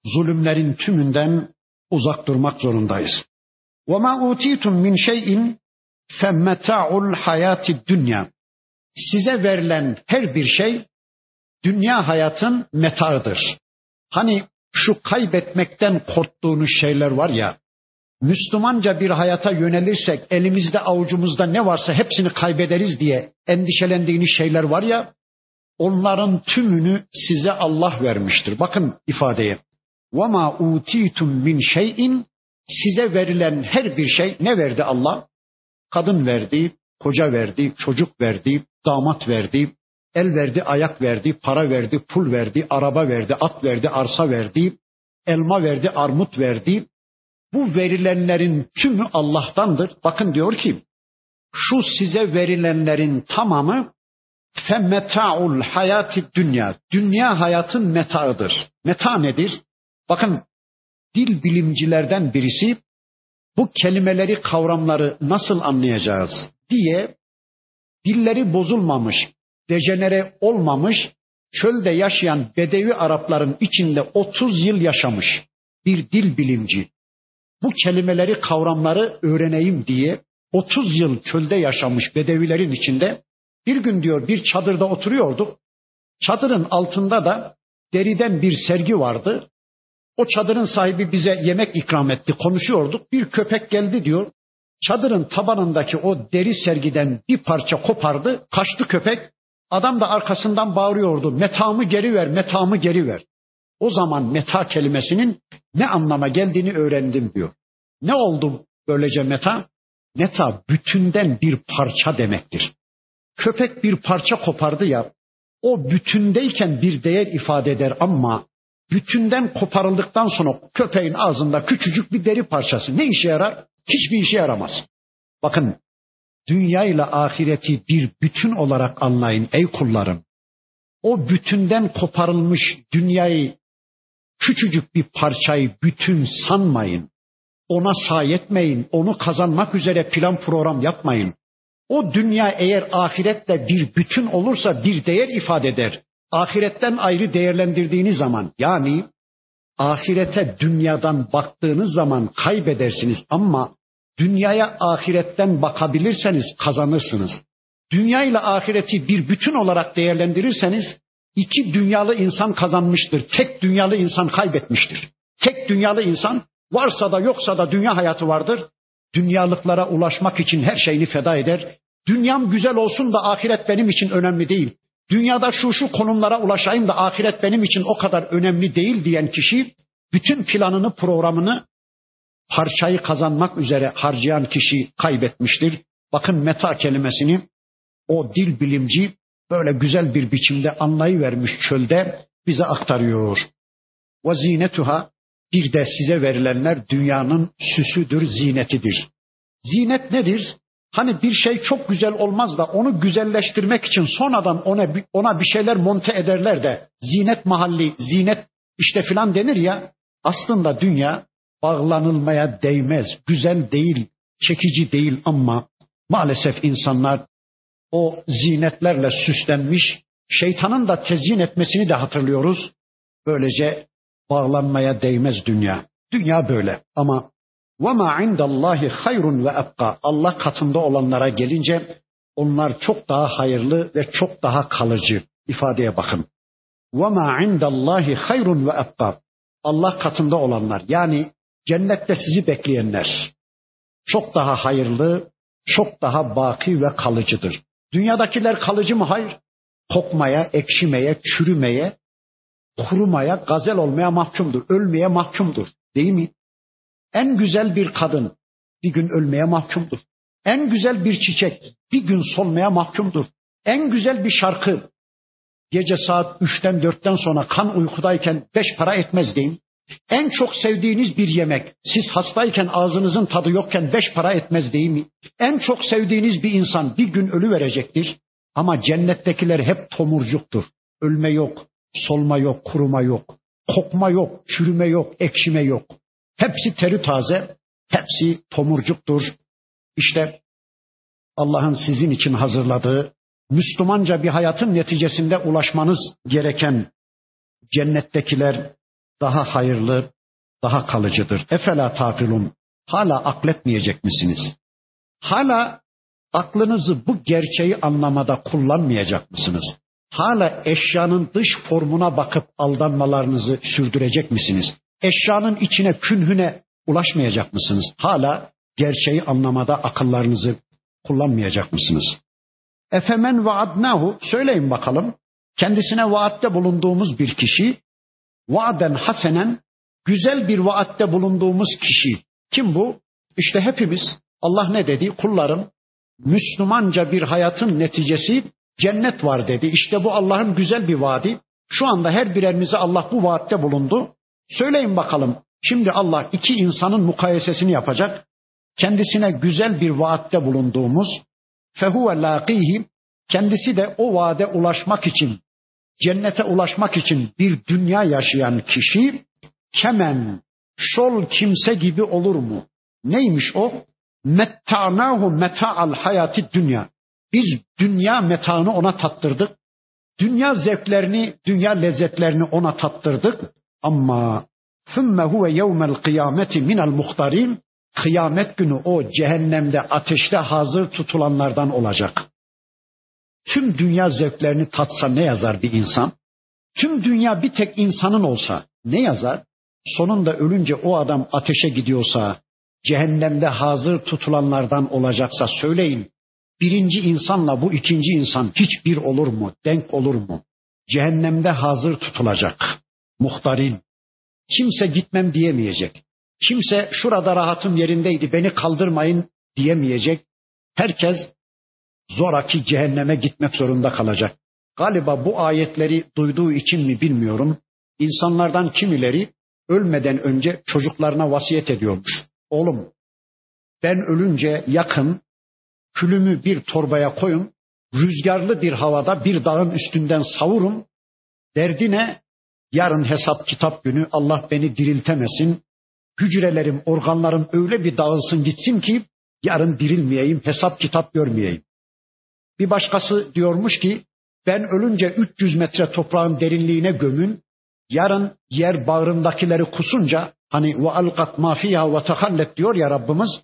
zulümlerin tümünden uzak durmak zorundayız. وَمَا اُوتِيتُم مِّنْ شَيْءٍ فَمَّتَعُ الْحَيَاتِ dünya. Size verilen her bir şey dünya hayatın metağıdır. Hani şu kaybetmekten korktuğunuz şeyler var ya, Müslümanca bir hayata yönelirsek elimizde avucumuzda ne varsa hepsini kaybederiz diye endişelendiğiniz şeyler var ya, onların tümünü size Allah vermiştir. Bakın ifadeye. وَمَا اُوتِيتُم min şeyin Size verilen her bir şey ne verdi Allah? Kadın verdi, koca verdi, çocuk verdi, damat verdi, el verdi, ayak verdi, para verdi, pul verdi, araba verdi, at verdi, arsa verdi, elma verdi, armut verdi. Bu verilenlerin tümü Allah'tandır. Bakın diyor ki, şu size verilenlerin tamamı femmeta'ul hayati dünya. Dünya hayatın metaıdır. Meta nedir? Bakın dil bilimcilerden birisi bu kelimeleri, kavramları nasıl anlayacağız diye dilleri bozulmamış, dejenere olmamış, çölde yaşayan Bedevi Arapların içinde 30 yıl yaşamış bir dil bilimci. Bu kelimeleri, kavramları öğreneyim diye 30 yıl çölde yaşamış Bedevilerin içinde bir gün diyor bir çadırda oturuyorduk. Çadırın altında da deriden bir sergi vardı. O çadırın sahibi bize yemek ikram etti, konuşuyorduk. Bir köpek geldi diyor. Çadırın tabanındaki o deri sergiden bir parça kopardı, kaçtı köpek. Adam da arkasından bağırıyordu. Metamı geri ver, metamı geri ver. O zaman meta kelimesinin ne anlama geldiğini öğrendim diyor. Ne oldu böylece meta? Meta bütünden bir parça demektir. Köpek bir parça kopardı ya, o bütündeyken bir değer ifade eder ama bütünden koparıldıktan sonra köpeğin ağzında küçücük bir deri parçası ne işe yarar? Hiçbir işe yaramaz. Bakın dünya ahireti bir bütün olarak anlayın ey kullarım. O bütünden koparılmış dünyayı küçücük bir parçayı bütün sanmayın. Ona sayetmeyin, onu kazanmak üzere plan program yapmayın. O dünya eğer ahiretle bir bütün olursa bir değer ifade eder. Ahiretten ayrı değerlendirdiğiniz zaman yani ahirete dünyadan baktığınız zaman kaybedersiniz ama dünyaya ahiretten bakabilirseniz kazanırsınız. Dünya ile ahireti bir bütün olarak değerlendirirseniz iki dünyalı insan kazanmıştır. Tek dünyalı insan kaybetmiştir. Tek dünyalı insan varsa da yoksa da dünya hayatı vardır. Dünyalıklara ulaşmak için her şeyini feda eder. Dünyam güzel olsun da ahiret benim için önemli değil. Dünyada şu şu konumlara ulaşayım da ahiret benim için o kadar önemli değil diyen kişi bütün planını, programını parçayı kazanmak üzere harcayan kişi kaybetmiştir. Bakın meta kelimesini o dil bilimci böyle güzel bir biçimde anlayıvermiş çölde bize aktarıyor. Ve zinetuha bir de size verilenler dünyanın süsüdür, zinetidir. Zinet nedir? Hani bir şey çok güzel olmaz da onu güzelleştirmek için sonradan ona ona bir şeyler monte ederler de zinet mahalli, zinet işte filan denir ya. Aslında dünya bağlanılmaya değmez, güzel değil, çekici değil ama maalesef insanlar o zinetlerle süslenmiş, şeytanın da tezyin etmesini de hatırlıyoruz. Böylece bağlanmaya değmez dünya. Dünya böyle ama ve ma indallahi hayrun ve ebka. Allah katında olanlara gelince onlar çok daha hayırlı ve çok daha kalıcı ifadeye bakın. Ve ma indallahi hayrun ve ebka. Allah katında olanlar yani cennette sizi bekleyenler çok daha hayırlı, çok daha baki ve kalıcıdır. Dünyadakiler kalıcı mı? Hayır. Kokmaya, ekşimeye, çürümeye, kurumaya, gazel olmaya mahkumdur. Ölmeye mahkumdur. Değil mi? En güzel bir kadın bir gün ölmeye mahkumdur. En güzel bir çiçek bir gün solmaya mahkumdur. En güzel bir şarkı gece saat üçten dörtten sonra kan uykudayken beş para etmez deyin. En çok sevdiğiniz bir yemek siz hastayken ağzınızın tadı yokken beş para etmez değil mi? En çok sevdiğiniz bir insan bir gün ölü verecektir. Ama cennettekiler hep tomurcuktur. Ölme yok, solma yok, kuruma yok. Kokma yok, çürüme yok, ekşime yok. Hepsi teri taze, hepsi tomurcuktur. İşte Allah'ın sizin için hazırladığı Müslümanca bir hayatın neticesinde ulaşmanız gereken cennettekiler daha hayırlı, daha kalıcıdır. Efela takilun. Hala akletmeyecek misiniz? Hala aklınızı bu gerçeği anlamada kullanmayacak mısınız? Hala eşyanın dış formuna bakıp aldanmalarınızı sürdürecek misiniz? Eşyanın içine, künhüne ulaşmayacak mısınız? Hala gerçeği anlamada akıllarınızı kullanmayacak mısınız? Efemen vaadnahu söyleyin bakalım. Kendisine vaatte bulunduğumuz bir kişi vaaden hasenen güzel bir vaatte bulunduğumuz kişi. Kim bu? İşte hepimiz. Allah ne dedi? Kullarım Müslümanca bir hayatın neticesi cennet var dedi. İşte bu Allah'ın güzel bir vaadi. Şu anda her birerimize Allah bu vaatte bulundu. Söyleyin bakalım. Şimdi Allah iki insanın mukayesesini yapacak. Kendisine güzel bir vaatte bulunduğumuz fehuve laqihi kendisi de o vaade ulaşmak için cennete ulaşmak için bir dünya yaşayan kişi kemen şol kimse gibi olur mu? Neymiş o? Metta'nahu meta'al hayati dünya. Biz dünya metaını ona tattırdık. Dünya zevklerini, dünya lezzetlerini ona tattırdık ama ثُمَّ هُوَ يَوْمَ الْقِيَامَةِ مِنَ الْمُخْتَرِينَ Kıyamet günü o cehennemde ateşte hazır tutulanlardan olacak. Tüm dünya zevklerini tatsa ne yazar bir insan? Tüm dünya bir tek insanın olsa ne yazar? Sonunda ölünce o adam ateşe gidiyorsa, cehennemde hazır tutulanlardan olacaksa söyleyin. Birinci insanla bu ikinci insan hiçbir olur mu? Denk olur mu? Cehennemde hazır tutulacak. Muhtarin. Kimse gitmem diyemeyecek. Kimse şurada rahatım yerindeydi beni kaldırmayın diyemeyecek. Herkes zoraki cehenneme gitmek zorunda kalacak. Galiba bu ayetleri duyduğu için mi bilmiyorum. İnsanlardan kimileri ölmeden önce çocuklarına vasiyet ediyormuş. Oğlum ben ölünce yakın külümü bir torbaya koyun, rüzgarlı bir havada bir dağın üstünden savurun. Derdi ne? Yarın hesap kitap günü Allah beni diriltemesin. Hücrelerim, organlarım öyle bir dağılsın gitsin ki yarın dirilmeyeyim, hesap kitap görmeyeyim. Bir başkası diyormuş ki ben ölünce 300 metre toprağın derinliğine gömün. Yarın yer bağrındakileri kusunca hani ve alqat mafiya ve tahallet diyor ya Rabbimiz.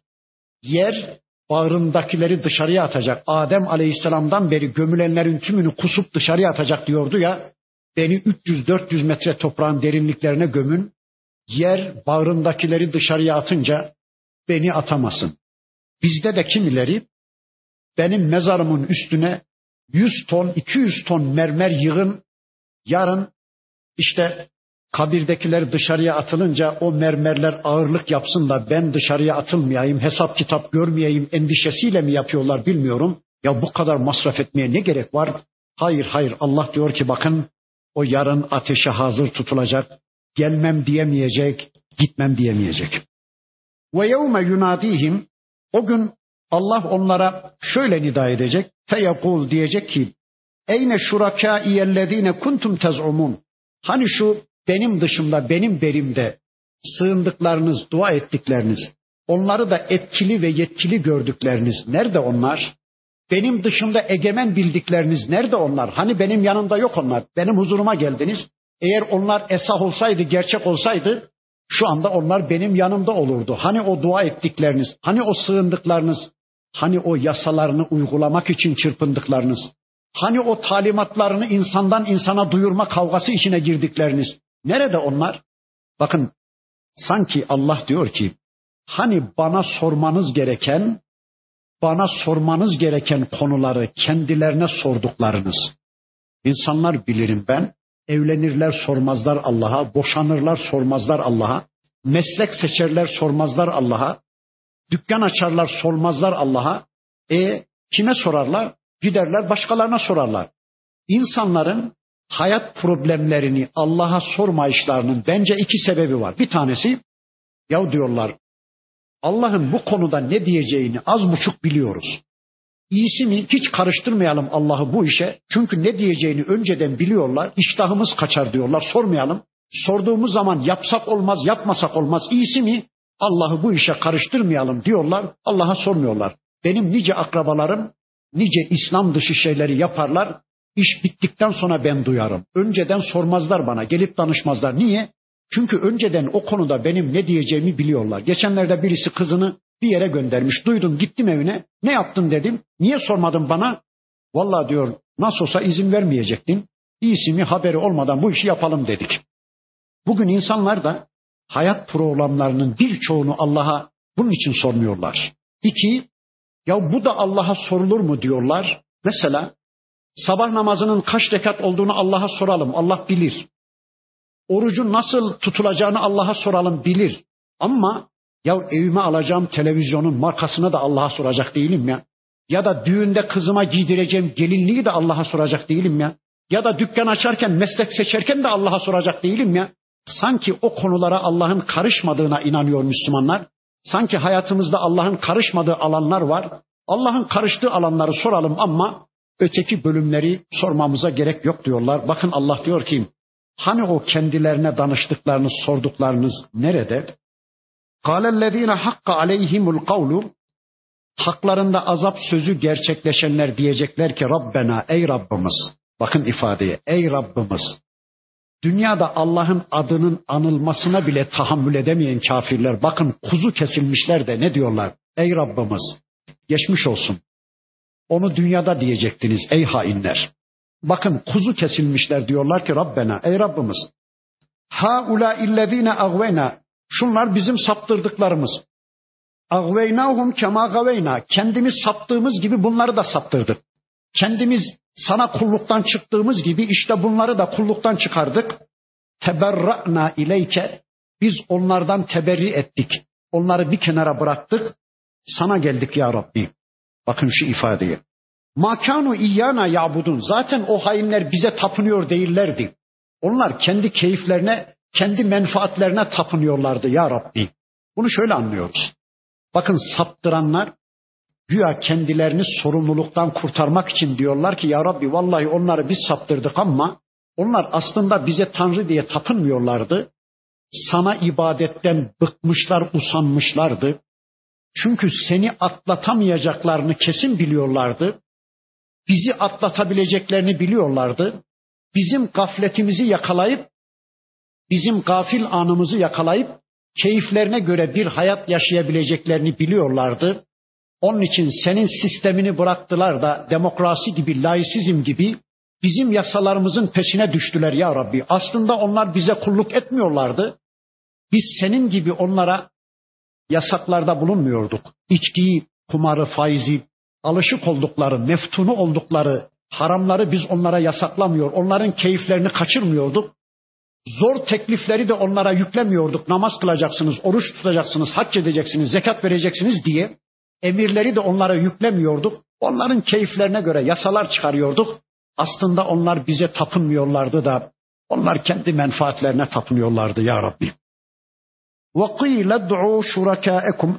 Yer bağrındakileri dışarıya atacak. Adem Aleyhisselam'dan beri gömülenlerin tümünü kusup dışarıya atacak diyordu ya. Beni 300-400 metre toprağın derinliklerine gömün. Yer bağrındakileri dışarıya atınca beni atamasın. Bizde de kimileri benim mezarımın üstüne 100 ton, 200 ton mermer yığın. Yarın işte kabirdekiler dışarıya atılınca o mermerler ağırlık yapsın da ben dışarıya atılmayayım, hesap kitap görmeyeyim endişesiyle mi yapıyorlar bilmiyorum. Ya bu kadar masraf etmeye ne gerek var? Hayır hayır Allah diyor ki bakın o yarın ateşe hazır tutulacak. Gelmem diyemeyecek, gitmem diyemeyecek. Ve yevme yunadihim o gün Allah onlara şöyle nida edecek. Feyekul diyecek ki Eyne şurakâi ellezîne kuntum tez'umun. Hani şu benim dışımda, benim berimde sığındıklarınız, dua ettikleriniz, onları da etkili ve yetkili gördükleriniz nerede onlar? Benim dışımda egemen bildikleriniz nerede onlar? Hani benim yanımda yok onlar. Benim huzuruma geldiniz. Eğer onlar esah olsaydı, gerçek olsaydı şu anda onlar benim yanımda olurdu. Hani o dua ettikleriniz, hani o sığındıklarınız, Hani o yasalarını uygulamak için çırpındıklarınız, hani o talimatlarını insandan insana duyurma kavgası içine girdikleriniz, nerede onlar? Bakın sanki Allah diyor ki, hani bana sormanız gereken, bana sormanız gereken konuları kendilerine sorduklarınız. İnsanlar bilirim ben, evlenirler sormazlar Allah'a, boşanırlar sormazlar Allah'a, meslek seçerler sormazlar Allah'a, Dükkan açarlar sormazlar Allah'a. E kime sorarlar? Giderler başkalarına sorarlar. İnsanların hayat problemlerini Allah'a sorma işlerinin bence iki sebebi var. Bir tanesi ya diyorlar Allah'ın bu konuda ne diyeceğini az buçuk biliyoruz. İyisi mi hiç karıştırmayalım Allah'ı bu işe. Çünkü ne diyeceğini önceden biliyorlar. İştahımız kaçar diyorlar. Sormayalım. Sorduğumuz zaman yapsak olmaz, yapmasak olmaz. İyisi mi Allah'ı bu işe karıştırmayalım diyorlar. Allah'a sormuyorlar. Benim nice akrabalarım nice İslam dışı şeyleri yaparlar. İş bittikten sonra ben duyarım. Önceden sormazlar bana, gelip danışmazlar. Niye? Çünkü önceden o konuda benim ne diyeceğimi biliyorlar. Geçenlerde birisi kızını bir yere göndermiş. Duydum gittim evine. Ne yaptın dedim. Niye sormadın bana? Vallahi diyor nasıl olsa izin vermeyecektin. İyisi mi haberi olmadan bu işi yapalım dedik. Bugün insanlar da hayat programlarının birçoğunu Allah'a bunun için sormuyorlar. İki, ya bu da Allah'a sorulur mu diyorlar. Mesela sabah namazının kaç rekat olduğunu Allah'a soralım. Allah bilir. Orucun nasıl tutulacağını Allah'a soralım bilir. Ama ya evime alacağım televizyonun markasını da Allah'a soracak değilim ya. Ya da düğünde kızıma giydireceğim gelinliği de Allah'a soracak değilim ya. Ya da dükkan açarken, meslek seçerken de Allah'a soracak değilim ya. Sanki o konulara Allah'ın karışmadığına inanıyor Müslümanlar. Sanki hayatımızda Allah'ın karışmadığı alanlar var. Allah'ın karıştığı alanları soralım ama öteki bölümleri sormamıza gerek yok diyorlar. Bakın Allah diyor ki Hani o kendilerine danıştıklarınız, sorduklarınız nerede? Kâlellezîne hakka aleyhimul kavlu Haklarında azap sözü gerçekleşenler diyecekler ki Rabbena ey Rabbimiz. Bakın ifadeye ey Rabbimiz. Dünyada Allah'ın adının anılmasına bile tahammül edemeyen kafirler bakın kuzu kesilmişler de ne diyorlar? Ey Rabbimiz geçmiş olsun. Onu dünyada diyecektiniz ey hainler. Bakın kuzu kesilmişler diyorlar ki Rabbena ey Rabbimiz. Ha ula illezine agvena. Şunlar bizim saptırdıklarımız. Agveynahum kema gaveyna. Kendimiz saptığımız gibi bunları da saptırdık. Kendimiz sana kulluktan çıktığımız gibi işte bunları da kulluktan çıkardık. Teberra'na ileyke. Biz onlardan teberri ettik. Onları bir kenara bıraktık. Sana geldik ya Rabbi. Bakın şu ifadeyi. Makanu iyyana yabudun. Zaten o hainler bize tapınıyor değillerdi. Onlar kendi keyiflerine, kendi menfaatlerine tapınıyorlardı ya Rabbi. Bunu şöyle anlıyoruz. Bakın saptıranlar güya kendilerini sorumluluktan kurtarmak için diyorlar ki ya Rabbi vallahi onları biz saptırdık ama onlar aslında bize Tanrı diye tapınmıyorlardı. Sana ibadetten bıkmışlar, usanmışlardı. Çünkü seni atlatamayacaklarını kesin biliyorlardı. Bizi atlatabileceklerini biliyorlardı. Bizim gafletimizi yakalayıp, bizim gafil anımızı yakalayıp, keyiflerine göre bir hayat yaşayabileceklerini biliyorlardı. Onun için senin sistemini bıraktılar da demokrasi gibi, laisizm gibi bizim yasalarımızın peşine düştüler ya Rabbi. Aslında onlar bize kulluk etmiyorlardı. Biz senin gibi onlara yasaklarda bulunmuyorduk. İçkiyi, kumarı, faizi, alışık oldukları, meftunu oldukları haramları biz onlara yasaklamıyor. Onların keyiflerini kaçırmıyorduk. Zor teklifleri de onlara yüklemiyorduk. Namaz kılacaksınız, oruç tutacaksınız, hac edeceksiniz, zekat vereceksiniz diye emirleri de onlara yüklemiyorduk. Onların keyiflerine göre yasalar çıkarıyorduk. Aslında onlar bize tapınmıyorlardı da onlar kendi menfaatlerine tapınıyorlardı ya Rabbi. وَقِيلَ دُعُوا شُرَكَاءَكُمْ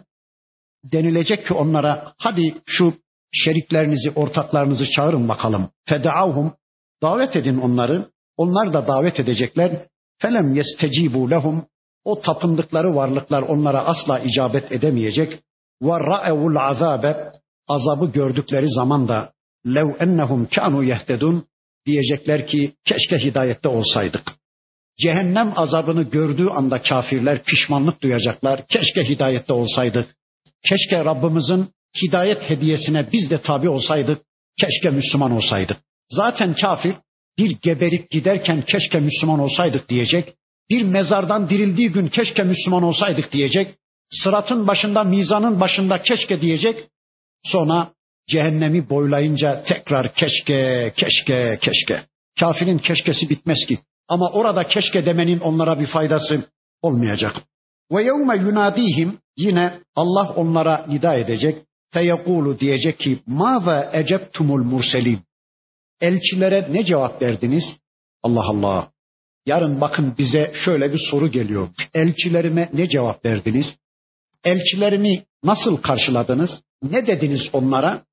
Denilecek ki onlara hadi şu şeriklerinizi, ortaklarınızı çağırın bakalım. Fedaavhum davet edin onları. Onlar da davet edecekler. Felem yestecibu lehum o tapındıkları varlıklar onlara asla icabet edemeyecek. Ve ra'evul azabe azabı gördükleri zaman da lev ennehum kanu yehtedun diyecekler ki keşke hidayette olsaydık. Cehennem azabını gördüğü anda kafirler pişmanlık duyacaklar. Keşke hidayette olsaydık. Keşke Rabbimizin hidayet hediyesine biz de tabi olsaydık. Keşke Müslüman olsaydık. Zaten kafir bir geberip giderken keşke Müslüman olsaydık diyecek. Bir mezardan dirildiği gün keşke Müslüman olsaydık diyecek. Sıratın başında, mizanın başında keşke diyecek. Sonra cehennemi boylayınca tekrar keşke, keşke, keşke. Kafirin keşkesi bitmez ki. Ama orada keşke demenin onlara bir faydası olmayacak. Ve yevme yunadihim yine Allah onlara nida edecek. Feyekulu diyecek ki ma ve eceptumul murselin. Elçilere ne cevap verdiniz? Allah Allah. Yarın bakın bize şöyle bir soru geliyor. Elçilerime ne cevap verdiniz? Elçilerimi nasıl karşıladınız? Ne dediniz onlara?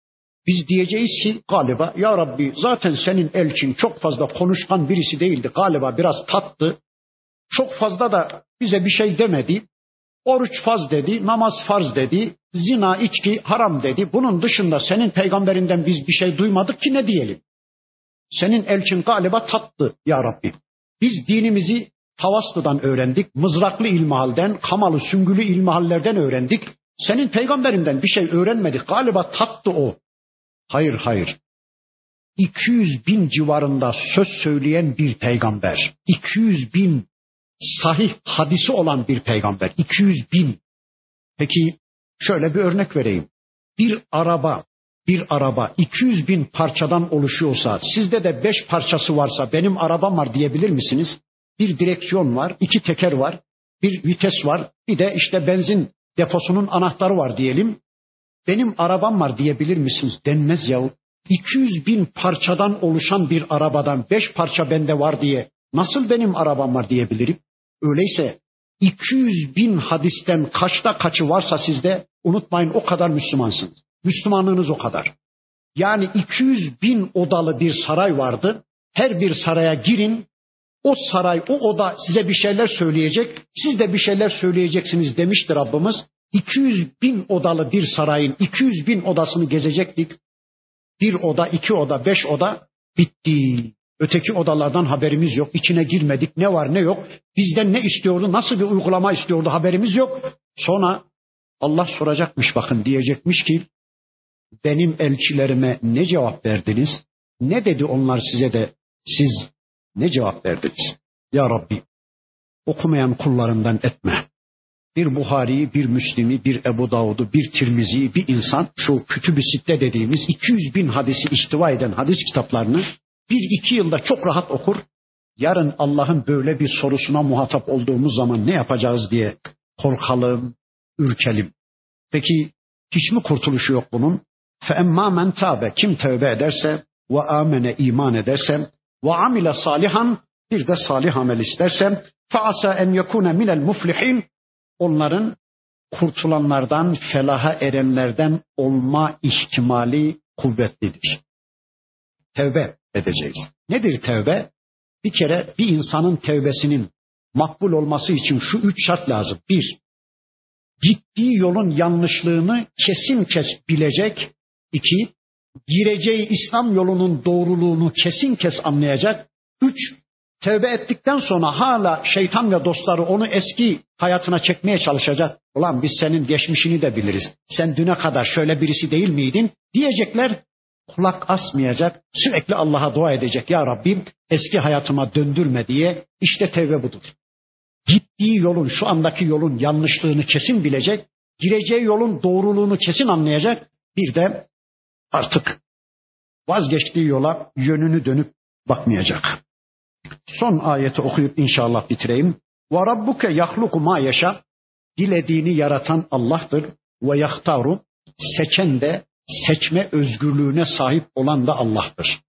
Biz diyeceğiz ki galiba ya Rabbi zaten senin elçin çok fazla konuşkan birisi değildi. Galiba biraz tattı. Çok fazla da bize bir şey demedi. Oruç faz dedi, namaz farz dedi, zina, içki haram dedi. Bunun dışında senin peygamberinden biz bir şey duymadık ki ne diyelim? Senin elçin galiba tattı ya Rabbi. Biz dinimizi Tavaslı'dan öğrendik, mızraklı ilmihalden, kamalı, süngülü ilmihallerden öğrendik. Senin peygamberinden bir şey öğrenmedik. Galiba tattı o. Hayır hayır. 200 bin civarında söz söyleyen bir peygamber. 200 bin sahih hadisi olan bir peygamber. 200 bin. Peki şöyle bir örnek vereyim. Bir araba, bir araba 200 bin parçadan oluşuyorsa, sizde de 5 parçası varsa benim arabam var diyebilir misiniz? Bir direksiyon var, iki teker var, bir vites var, bir de işte benzin deposunun anahtarı var diyelim. Benim arabam var diyebilir misiniz? Denmez yahu. 200 bin parçadan oluşan bir arabadan 5 parça bende var diye nasıl benim arabam var diyebilirim? Öyleyse 200 bin hadisten kaçta kaçı varsa sizde unutmayın o kadar Müslümansınız. Müslümanlığınız o kadar. Yani 200 bin odalı bir saray vardı. Her bir saraya girin. O saray, o oda size bir şeyler söyleyecek. Siz de bir şeyler söyleyeceksiniz demiştir Rabbimiz. 200 bin odalı bir sarayın 200 bin odasını gezecektik. Bir oda, iki oda, beş oda bitti. Öteki odalardan haberimiz yok. İçine girmedik. Ne var ne yok. Bizden ne istiyordu, nasıl bir uygulama istiyordu haberimiz yok. Sonra Allah soracakmış bakın diyecekmiş ki benim elçilerime ne cevap verdiniz? Ne dedi onlar size de siz ne cevap verdiniz? Ya Rabbi okumayan kullarından etme. Bir Buhari'yi, bir Müslim'i, bir Ebu Davud'u, bir Tirmizi'yi, bir insan şu kütüb-i sitte dediğimiz 200 bin hadisi ihtiva eden hadis kitaplarını bir iki yılda çok rahat okur. Yarın Allah'ın böyle bir sorusuna muhatap olduğumuz zaman ne yapacağız diye korkalım, ürkelim. Peki hiç mi kurtuluşu yok bunun? فَاَمَّا مَنْ تَابَ Kim tövbe ederse ve amene iman ederse ve amile salihan bir de salih amel istersem faasa en yekune minel muflihin onların kurtulanlardan, felaha erenlerden olma ihtimali kuvvetlidir. Tevbe edeceğiz. Nedir tevbe? Bir kere bir insanın tevbesinin makbul olması için şu üç şart lazım. Bir, gittiği yolun yanlışlığını kesin kes bilecek. İki, gireceği İslam yolunun doğruluğunu kesin kes anlayacak. Üç, tevbe ettikten sonra hala şeytan ve dostları onu eski hayatına çekmeye çalışacak. Ulan biz senin geçmişini de biliriz. Sen düne kadar şöyle birisi değil miydin? Diyecekler kulak asmayacak, sürekli Allah'a dua edecek. Ya Rabbim eski hayatıma döndürme diye işte tevbe budur. Gittiği yolun, şu andaki yolun yanlışlığını kesin bilecek, gireceği yolun doğruluğunu kesin anlayacak. Bir de artık vazgeçtiği yola yönünü dönüp bakmayacak. Son ayeti okuyup inşallah bitireyim. Ve rabbuke yahluku ma yaşa. Dilediğini yaratan Allah'tır. Ve yahtaru seçen de seçme özgürlüğüne sahip olan da Allah'tır.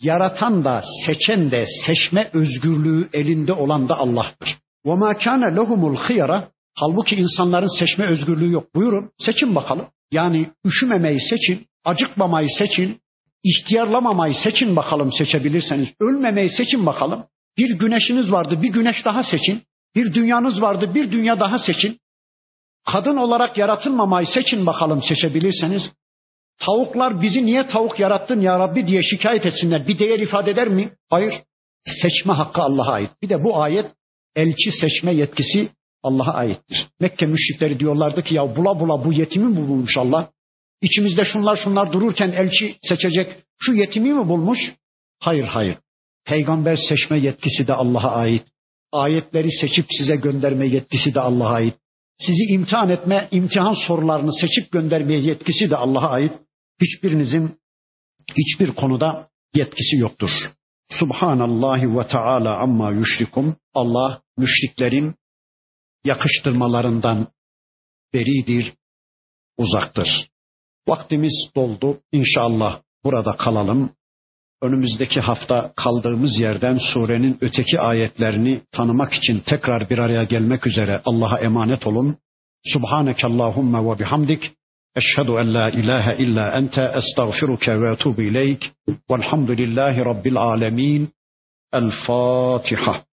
Yaratan da seçen de seçme özgürlüğü elinde olan da Allah'tır. Ma kana lehumul khiyara halbuki insanların seçme özgürlüğü yok. Buyurun seçin bakalım. Yani üşümemeyi seçin, acıkmamayı seçin, ihtiyarlamamayı seçin bakalım seçebilirseniz. Ölmemeyi seçin bakalım. Bir güneşiniz vardı, bir güneş daha seçin. Bir dünyanız vardı, bir dünya daha seçin. Kadın olarak yaratılmamayı seçin bakalım seçebilirseniz. Tavuklar bizi niye tavuk yarattın ya Rabbi diye şikayet etsinler. Bir değer ifade eder mi? Hayır. Seçme hakkı Allah'a ait. Bir de bu ayet elçi seçme yetkisi Allah'a aittir. Mekke müşrikleri diyorlardı ki ya bula bula bu yetimi mi bulmuş Allah? İçimizde şunlar şunlar dururken elçi seçecek şu yetimi mi bulmuş? Hayır hayır. Peygamber seçme yetkisi de Allah'a ait. Ayetleri seçip size gönderme yetkisi de Allah'a ait. Sizi imtihan etme, imtihan sorularını seçip göndermeye yetkisi de Allah'a ait. Hiçbirinizin hiçbir konuda yetkisi yoktur. Subhanallahi ve Teala amma yüşrikum. Allah müşriklerin yakıştırmalarından beridir, uzaktır. Vaktimiz doldu. İnşallah burada kalalım. Önümüzdeki hafta kaldığımız yerden surenin öteki ayetlerini tanımak için tekrar bir araya gelmek üzere Allah'a emanet olun. Subhaneke Allahumma ve bihamdik. Eşhedü en la ilahe illa ente estağfiruke ve etubu ileyk. Velhamdülillahi Rabbil alemin. El Fatiha.